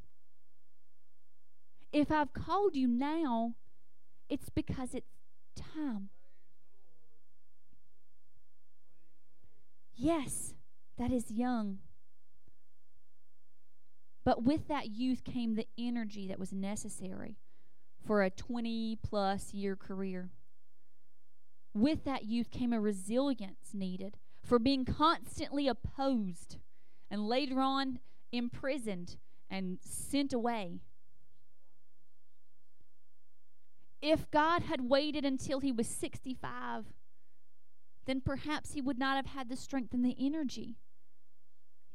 If I've called you now, it's because it's time. Yes, that is young. But with that youth came the energy that was necessary for a 20 plus year career. With that youth came a resilience needed for being constantly opposed and later on imprisoned and sent away. If God had waited until he was 65, then perhaps he would not have had the strength and the energy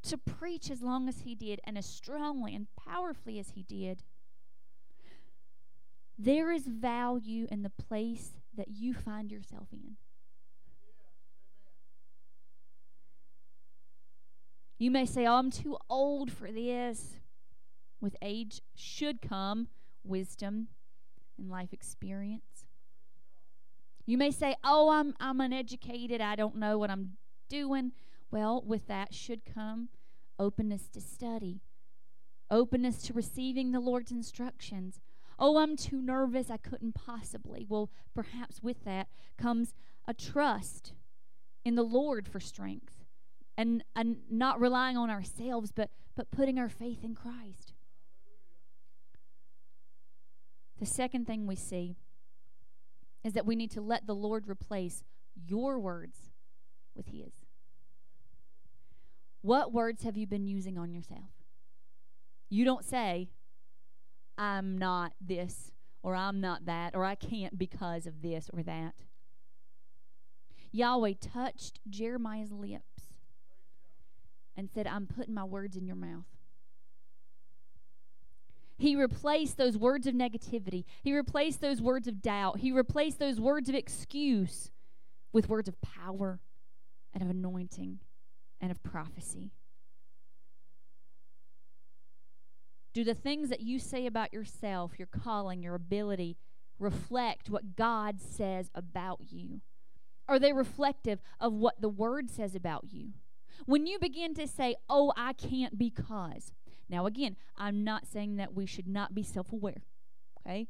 to preach as long as he did and as strongly and powerfully as he did. There is value in the place that you find yourself in. You may say, Oh, I'm too old for this. With age should come wisdom and life experience. You may say, Oh, I'm, I'm uneducated. I don't know what I'm doing. Well, with that should come openness to study, openness to receiving the Lord's instructions. Oh, I'm too nervous. I couldn't possibly. Well, perhaps with that comes a trust in the Lord for strength and, and not relying on ourselves, but, but putting our faith in Christ. The second thing we see is that we need to let the Lord replace your words with His. What words have you been using on yourself? You don't say, I'm not this, or I'm not that, or I can't because of this or that. Yahweh touched Jeremiah's lips and said, I'm putting my words in your mouth. He replaced those words of negativity. He replaced those words of doubt. He replaced those words of excuse with words of power and of anointing and of prophecy. Do the things that you say about yourself, your calling, your ability, reflect what God says about you? Are they reflective of what the Word says about you? When you begin to say, Oh, I can't because. Now, again, I'm not saying that we should not be self aware, okay?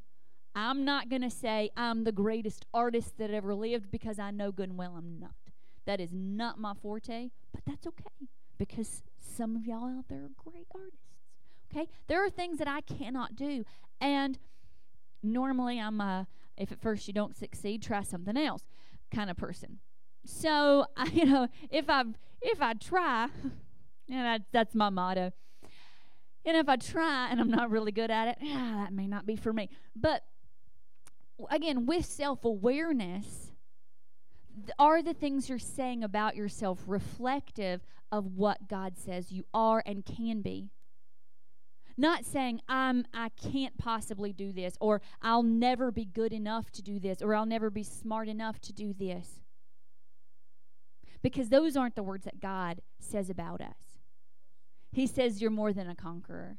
I'm not going to say I'm the greatest artist that ever lived because I know good and well I'm not. That is not my forte, but that's okay because some of y'all out there are great artists. Okay? There are things that I cannot do. And normally I'm a if at first you don't succeed, try something else kind of person. So, I, you know, if I if I try, and that, that's my motto. And if I try and I'm not really good at it, ah, that may not be for me. But again, with self awareness, are the things you're saying about yourself reflective of what God says you are and can be? Not saying I'm I can't possibly do this or I'll never be good enough to do this or I'll never be smart enough to do this. Because those aren't the words that God says about us. He says you're more than a conqueror.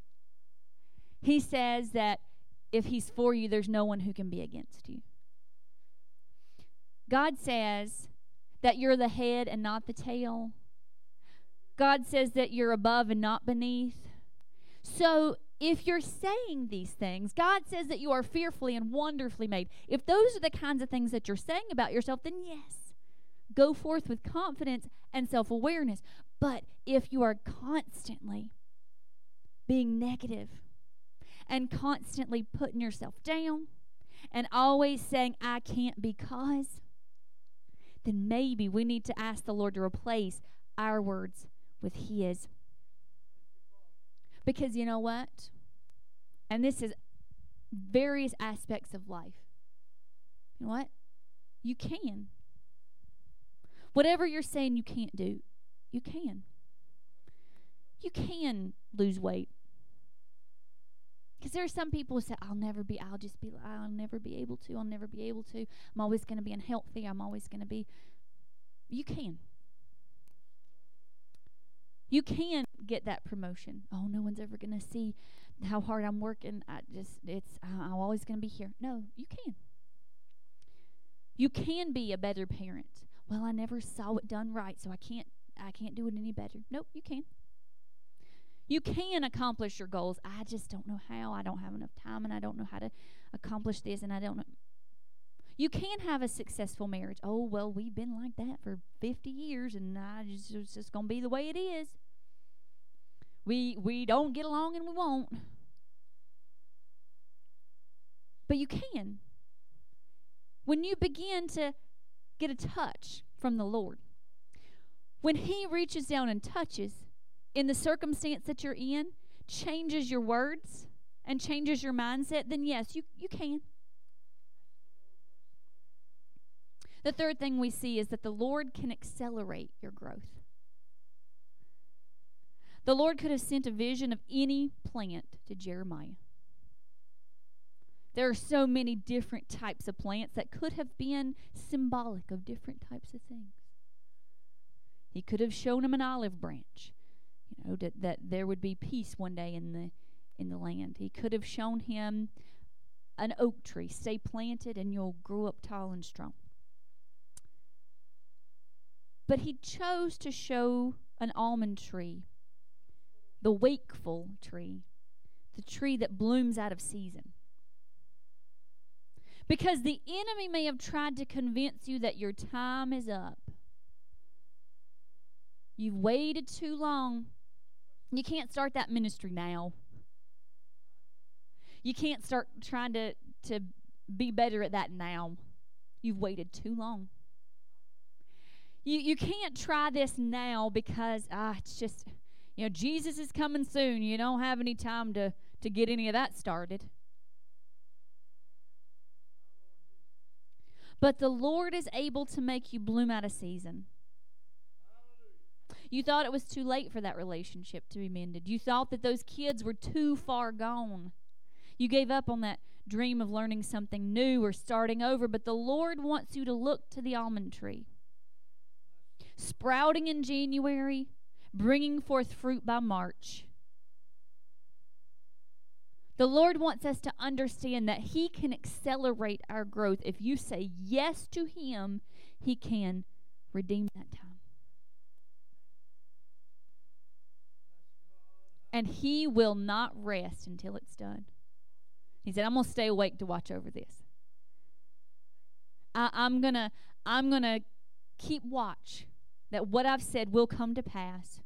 He says that if he's for you there's no one who can be against you. God says that you're the head and not the tail. God says that you're above and not beneath. So if you're saying these things, God says that you are fearfully and wonderfully made. If those are the kinds of things that you're saying about yourself, then yes, go forth with confidence and self awareness. But if you are constantly being negative and constantly putting yourself down and always saying, I can't because, then maybe we need to ask the Lord to replace our words with His. Because you know what? And this is various aspects of life. You know what? You can. Whatever you're saying you can't do, you can. You can lose weight. Because there are some people who say, I'll never be, I'll just be, I'll never be able to, I'll never be able to. I'm always going to be unhealthy. I'm always going to be. You can. You can get that promotion. Oh, no one's ever going to see how hard I'm working. I just, it's, I'm always going to be here. No, you can. You can be a better parent. Well, I never saw it done right, so I can't, I can't do it any better. Nope, you can. You can accomplish your goals. I just don't know how. I don't have enough time, and I don't know how to accomplish this, and I don't know. You can have a successful marriage. Oh, well, we've been like that for 50 years, and I just, it's just going to be the way it is. We, we don't get along, and we won't. But you can. When you begin to get a touch from the Lord, when He reaches down and touches in the circumstance that you're in, changes your words and changes your mindset, then yes, you, you can. The third thing we see is that the Lord can accelerate your growth. The Lord could have sent a vision of any plant to Jeremiah. There are so many different types of plants that could have been symbolic of different types of things. He could have shown him an olive branch, you know, that, that there would be peace one day in the in the land. He could have shown him an oak tree, stay planted and you'll grow up tall and strong. But he chose to show an almond tree, the wakeful tree, the tree that blooms out of season. Because the enemy may have tried to convince you that your time is up. You've waited too long. You can't start that ministry now. You can't start trying to, to be better at that now. You've waited too long. You, you can't try this now because ah, it's just, you know, Jesus is coming soon. You don't have any time to, to get any of that started. But the Lord is able to make you bloom out of season. You thought it was too late for that relationship to be mended. You thought that those kids were too far gone. You gave up on that dream of learning something new or starting over, but the Lord wants you to look to the almond tree. Sprouting in January, bringing forth fruit by March. The Lord wants us to understand that He can accelerate our growth. If you say yes to Him, He can redeem that time. And He will not rest until it's done. He said, I'm going to stay awake to watch over this. I, I'm going to I'm going to keep watch that what I've said will come to pass.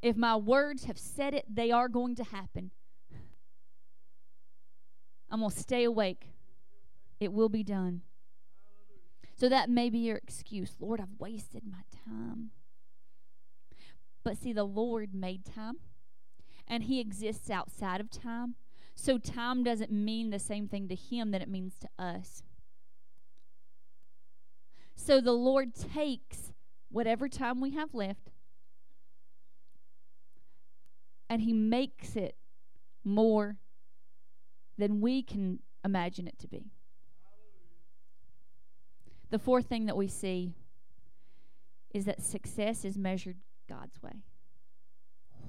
If my words have said it, they are going to happen. I'm going to stay awake. It will be done. So that may be your excuse. Lord, I've wasted my time. But see, the Lord made time, and He exists outside of time. So time doesn't mean the same thing to Him that it means to us. So the Lord takes whatever time we have left and He makes it more than we can imagine it to be. The fourth thing that we see is that success is measured God's way.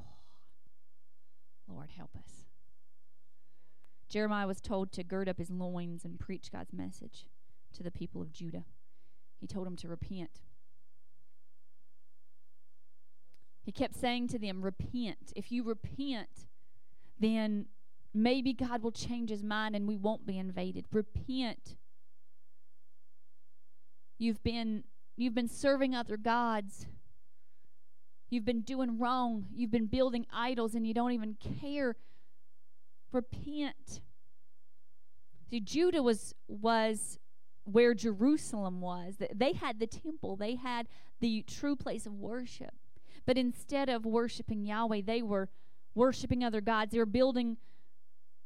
Lord, help us. Jeremiah was told to gird up his loins and preach God's message to the people of Judah. He told them to repent. He kept saying to them, Repent. If you repent, then maybe God will change his mind and we won't be invaded. Repent. You've been you've been serving other gods. You've been doing wrong. You've been building idols and you don't even care. Repent. See, Judah was was where Jerusalem was. They had the temple. They had the true place of worship. But instead of worshiping Yahweh, they were worshiping other gods. They were building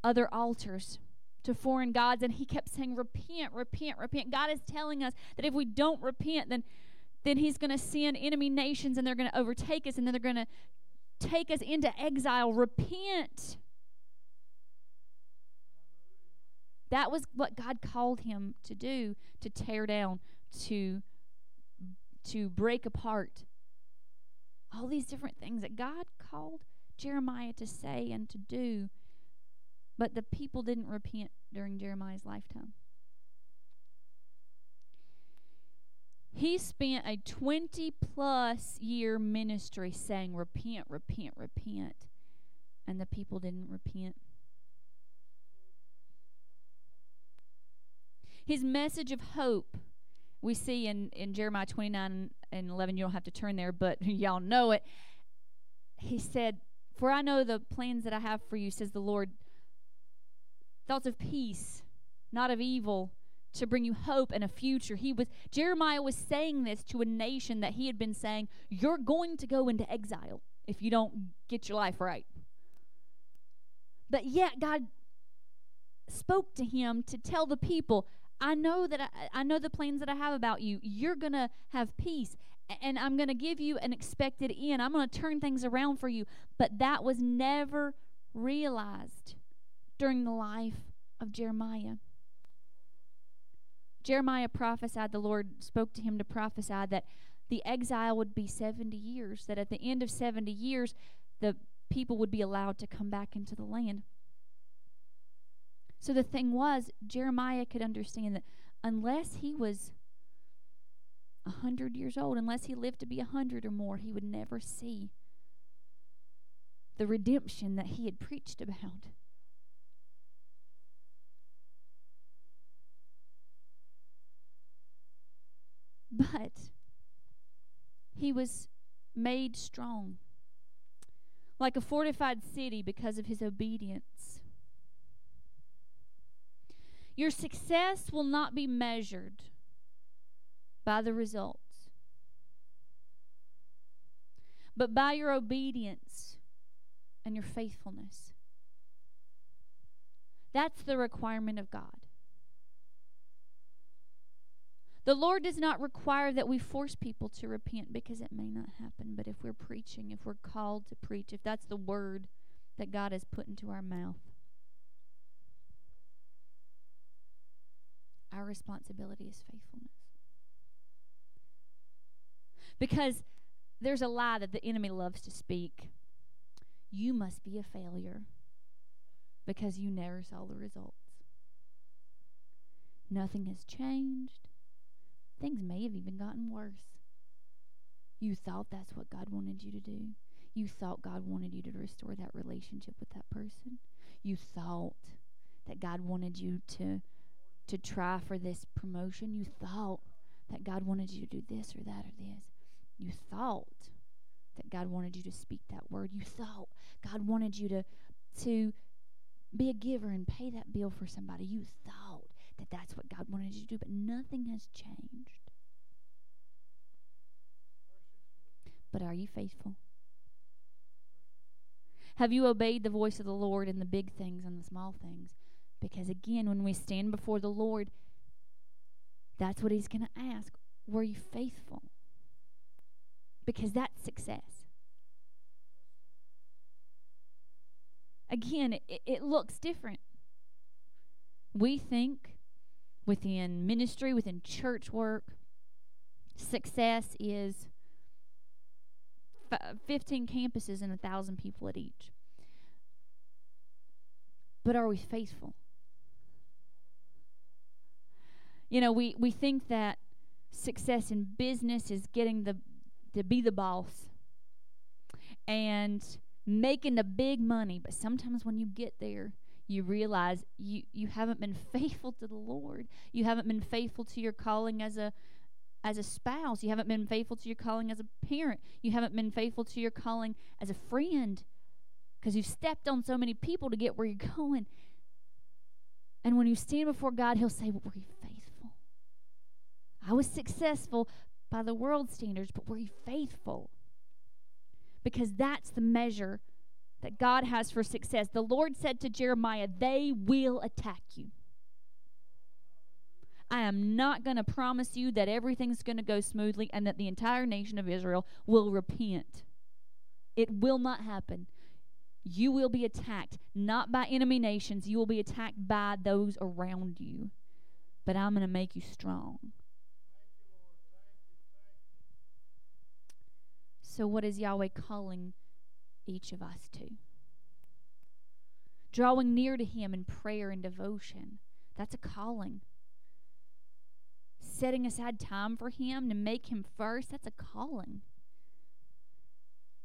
other altars to foreign gods and he kept saying repent repent repent god is telling us that if we don't repent then then he's going to send enemy nations and they're going to overtake us and then they're going to take us into exile repent that was what god called him to do to tear down to to break apart all these different things that god called jeremiah to say and to do but the people didn't repent during Jeremiah's lifetime. He spent a 20 plus year ministry saying, Repent, repent, repent. And the people didn't repent. His message of hope, we see in, in Jeremiah 29 and 11. You don't have to turn there, but y'all know it. He said, For I know the plans that I have for you, says the Lord thoughts of peace, not of evil, to bring you hope and a future. He was Jeremiah was saying this to a nation that he had been saying, "You're going to go into exile if you don't get your life right." But yet God spoke to him to tell the people, "I know that I, I know the plans that I have about you. You're going to have peace." And I'm going to give you an expected end. I'm going to turn things around for you. But that was never realized during the life of Jeremiah. Jeremiah prophesied, the Lord spoke to him to prophesy that the exile would be 70 years, that at the end of 70 years, the people would be allowed to come back into the land. So the thing was, Jeremiah could understand that unless he was a 100 years old, unless he lived to be a 100 or more, he would never see the redemption that he had preached about. But he was made strong, like a fortified city because of his obedience. Your success will not be measured by the results, but by your obedience and your faithfulness. That's the requirement of God. The Lord does not require that we force people to repent because it may not happen. But if we're preaching, if we're called to preach, if that's the word that God has put into our mouth, our responsibility is faithfulness. Because there's a lie that the enemy loves to speak. You must be a failure because you never saw the results. Nothing has changed. Things may have even gotten worse. You thought that's what God wanted you to do. You thought God wanted you to restore that relationship with that person. You thought that God wanted you to to try for this promotion. You thought that God wanted you to do this or that or this. You thought that God wanted you to speak that word. You thought God wanted you to to be a giver and pay that bill for somebody. You thought that that's what God wanted you to do, but nothing has changed. But are you faithful? Have you obeyed the voice of the Lord in the big things and the small things? Because again, when we stand before the Lord, that's what He's going to ask. Were you faithful? Because that's success. Again, it, it looks different. We think within ministry, within church work, success is f- 15 campuses and a thousand people at each. But are we faithful? You know, we, we think that success in business is getting the to be the boss and making the big money, but sometimes when you get there, you realize you you haven't been faithful to the Lord. You haven't been faithful to your calling as a as a spouse. You haven't been faithful to your calling as a parent. You haven't been faithful to your calling as a friend because you've stepped on so many people to get where you're going. And when you stand before God, He'll say, well, Were you? I was successful by the world standards, but were you faithful? Because that's the measure that God has for success. The Lord said to Jeremiah, They will attack you. I am not going to promise you that everything's going to go smoothly and that the entire nation of Israel will repent. It will not happen. You will be attacked, not by enemy nations. You will be attacked by those around you. But I'm going to make you strong. So, what is Yahweh calling each of us to? Drawing near to Him in prayer and devotion. That's a calling. Setting aside time for Him to make Him first. That's a calling.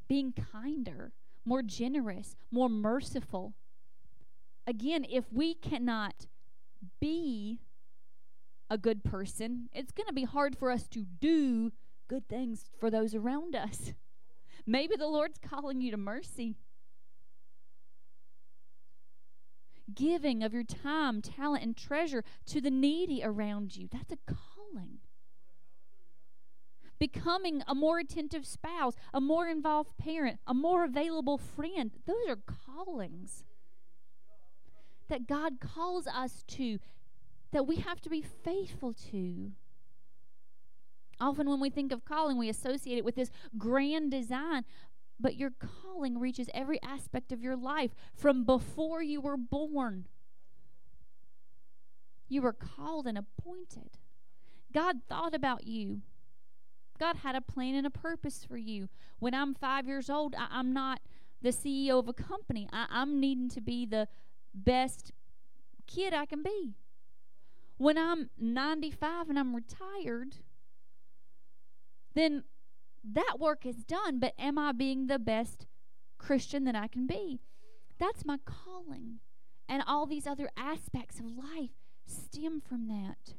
Being kinder, more generous, more merciful. Again, if we cannot be a good person, it's going to be hard for us to do good things for those around us. Maybe the Lord's calling you to mercy. Giving of your time, talent, and treasure to the needy around you. That's a calling. Becoming a more attentive spouse, a more involved parent, a more available friend. Those are callings that God calls us to, that we have to be faithful to. Often, when we think of calling, we associate it with this grand design. But your calling reaches every aspect of your life from before you were born. You were called and appointed. God thought about you. God had a plan and a purpose for you. When I'm five years old, I, am not the CEO of a company. I, I'm needing to be the best kid I can be. When I'm 95 and I'm retired, then that work is done. But am I being the best Christian that I can be? That's my calling. And all these other aspects of life stem from that.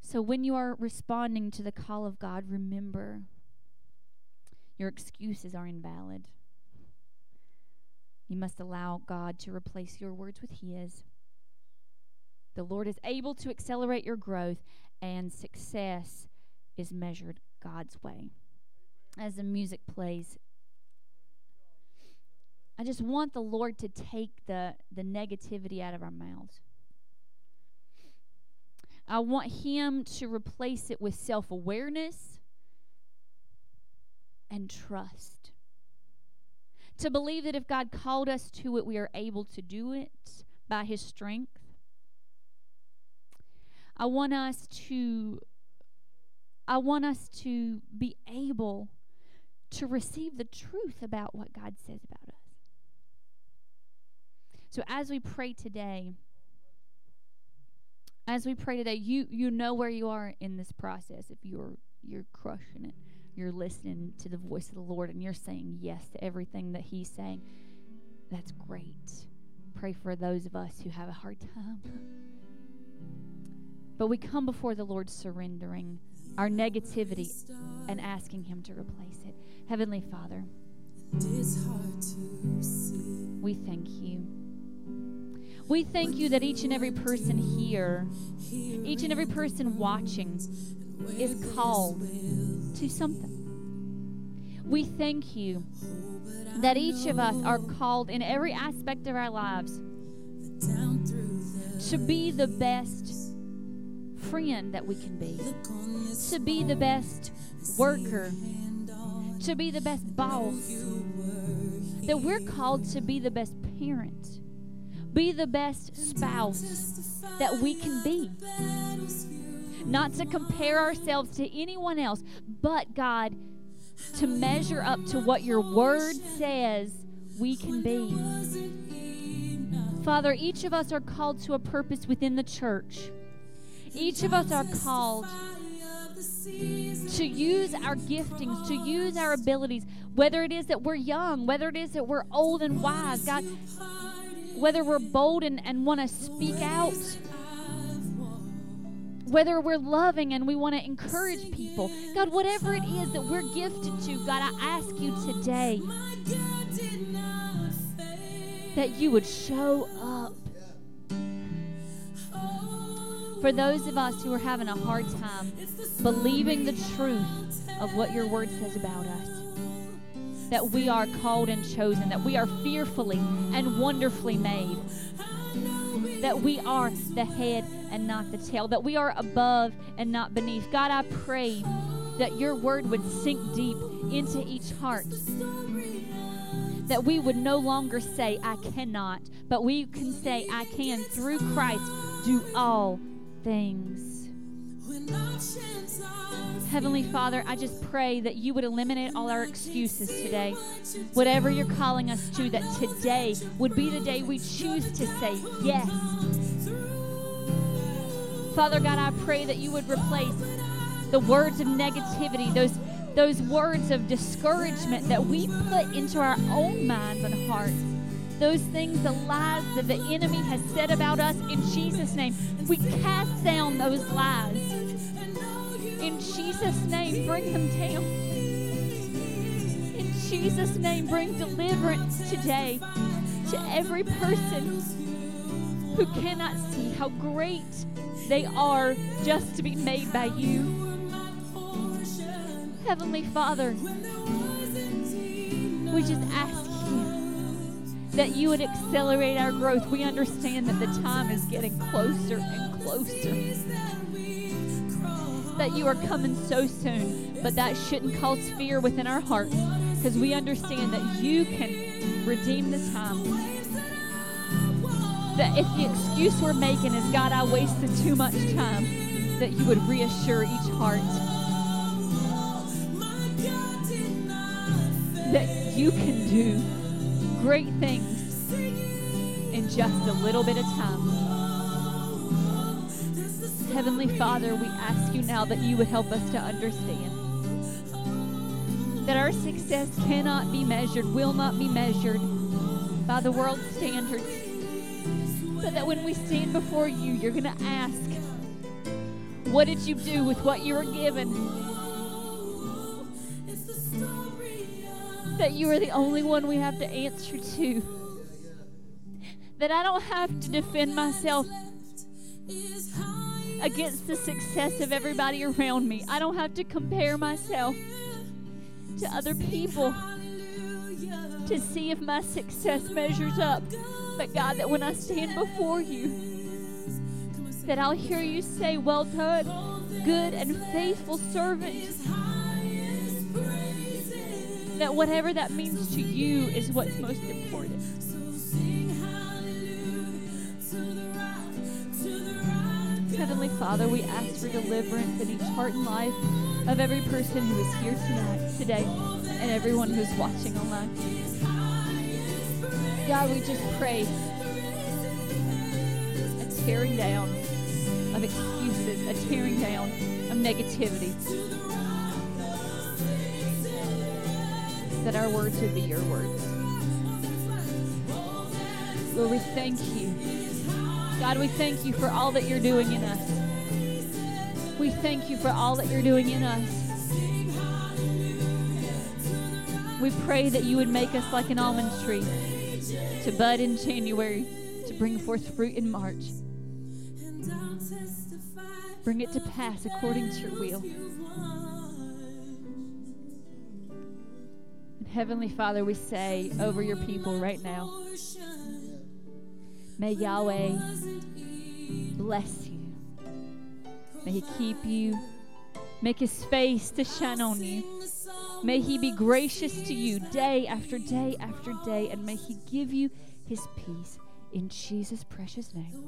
So when you are responding to the call of God, remember your excuses are invalid. You must allow God to replace your words with His. The Lord is able to accelerate your growth, and success is measured God's way. As the music plays, I just want the Lord to take the, the negativity out of our mouths. I want Him to replace it with self awareness and trust. To believe that if God called us to it, we are able to do it by His strength. I want us to I want us to be able to receive the truth about what God says about us. So as we pray today, as we pray today, you you know where you are in this process. If you're you're crushing it, you're listening to the voice of the Lord and you're saying yes to everything that He's saying. That's great. Pray for those of us who have a hard time. But we come before the Lord surrendering our negativity and asking Him to replace it. Heavenly Father, we thank you. We thank you that each and every person here, each and every person watching, is called to something. We thank you that each of us are called in every aspect of our lives to be the best friend that we can be, to be the best worker, to be the best boss, that we're called to be the best parent, be the best spouse that we can be. Not to compare ourselves to anyone else, but God, to measure up to what your word says we can be. Father, each of us are called to a purpose within the church. Each of us are called to use our giftings, to use our abilities, whether it is that we're young, whether it is that we're old and wise, God, whether we're bold and, and want to speak out, whether we're loving and we want to encourage people. God, whatever it is that we're gifted to, God, I ask you today that you would show up. For those of us who are having a hard time believing the truth of what your word says about us, that we are called and chosen, that we are fearfully and wonderfully made, that we are the head and not the tail, that we are above and not beneath. God, I pray that your word would sink deep into each heart. That we would no longer say, I cannot, but we can say, I can through Christ do all things. Heavenly Father, I just pray that you would eliminate all our excuses today. Whatever you're calling us to, that today would be the day we choose to say yes. Father God, I pray that you would replace the words of negativity, those those words of discouragement that we put into our own minds and hearts. Those things, the lies that the enemy has said about us in Jesus' name, we cast down those lies. In Jesus' name, bring them down. In Jesus' name, bring deliverance today to every person who cannot see how great they are just to be made by you. Heavenly Father, we just ask that you would accelerate our growth. We understand that the time is getting closer and closer. That you are coming so soon, but that shouldn't cause fear within our hearts because we understand that you can redeem the time. That if the excuse we're making is, God, I wasted too much time, that you would reassure each heart. that you can do great things in just a little bit of time. Heavenly Father, we ask you now that you would help us to understand that our success cannot be measured, will not be measured by the world's standards. But that when we stand before you, you're going to ask, What did you do with what you were given? That you are the only one we have to answer to. That I don't have to defend myself against the success of everybody around me. I don't have to compare myself to other people to see if my success measures up. But God, that when I stand before you, that I'll hear you say, Well done, good and faithful servant that whatever that means to you is what's most important. Heavenly Father, we ask for deliverance in each heart and life of every person who is here tonight, today, and everyone who's watching online. God, we just pray a tearing down of excuses, a tearing down of negativity. That our words would be your words. Lord, we thank you. God, we thank you for all that you're doing in us. We thank you for all that you're doing in us. We pray that you would make us like an almond tree to bud in January, to bring forth fruit in March. Bring it to pass according to your will. Heavenly Father, we say over your people right now, may Yahweh bless you. May he keep you, make his face to shine on you. May he be gracious to you day after day after day, and may he give you his peace in Jesus' precious name.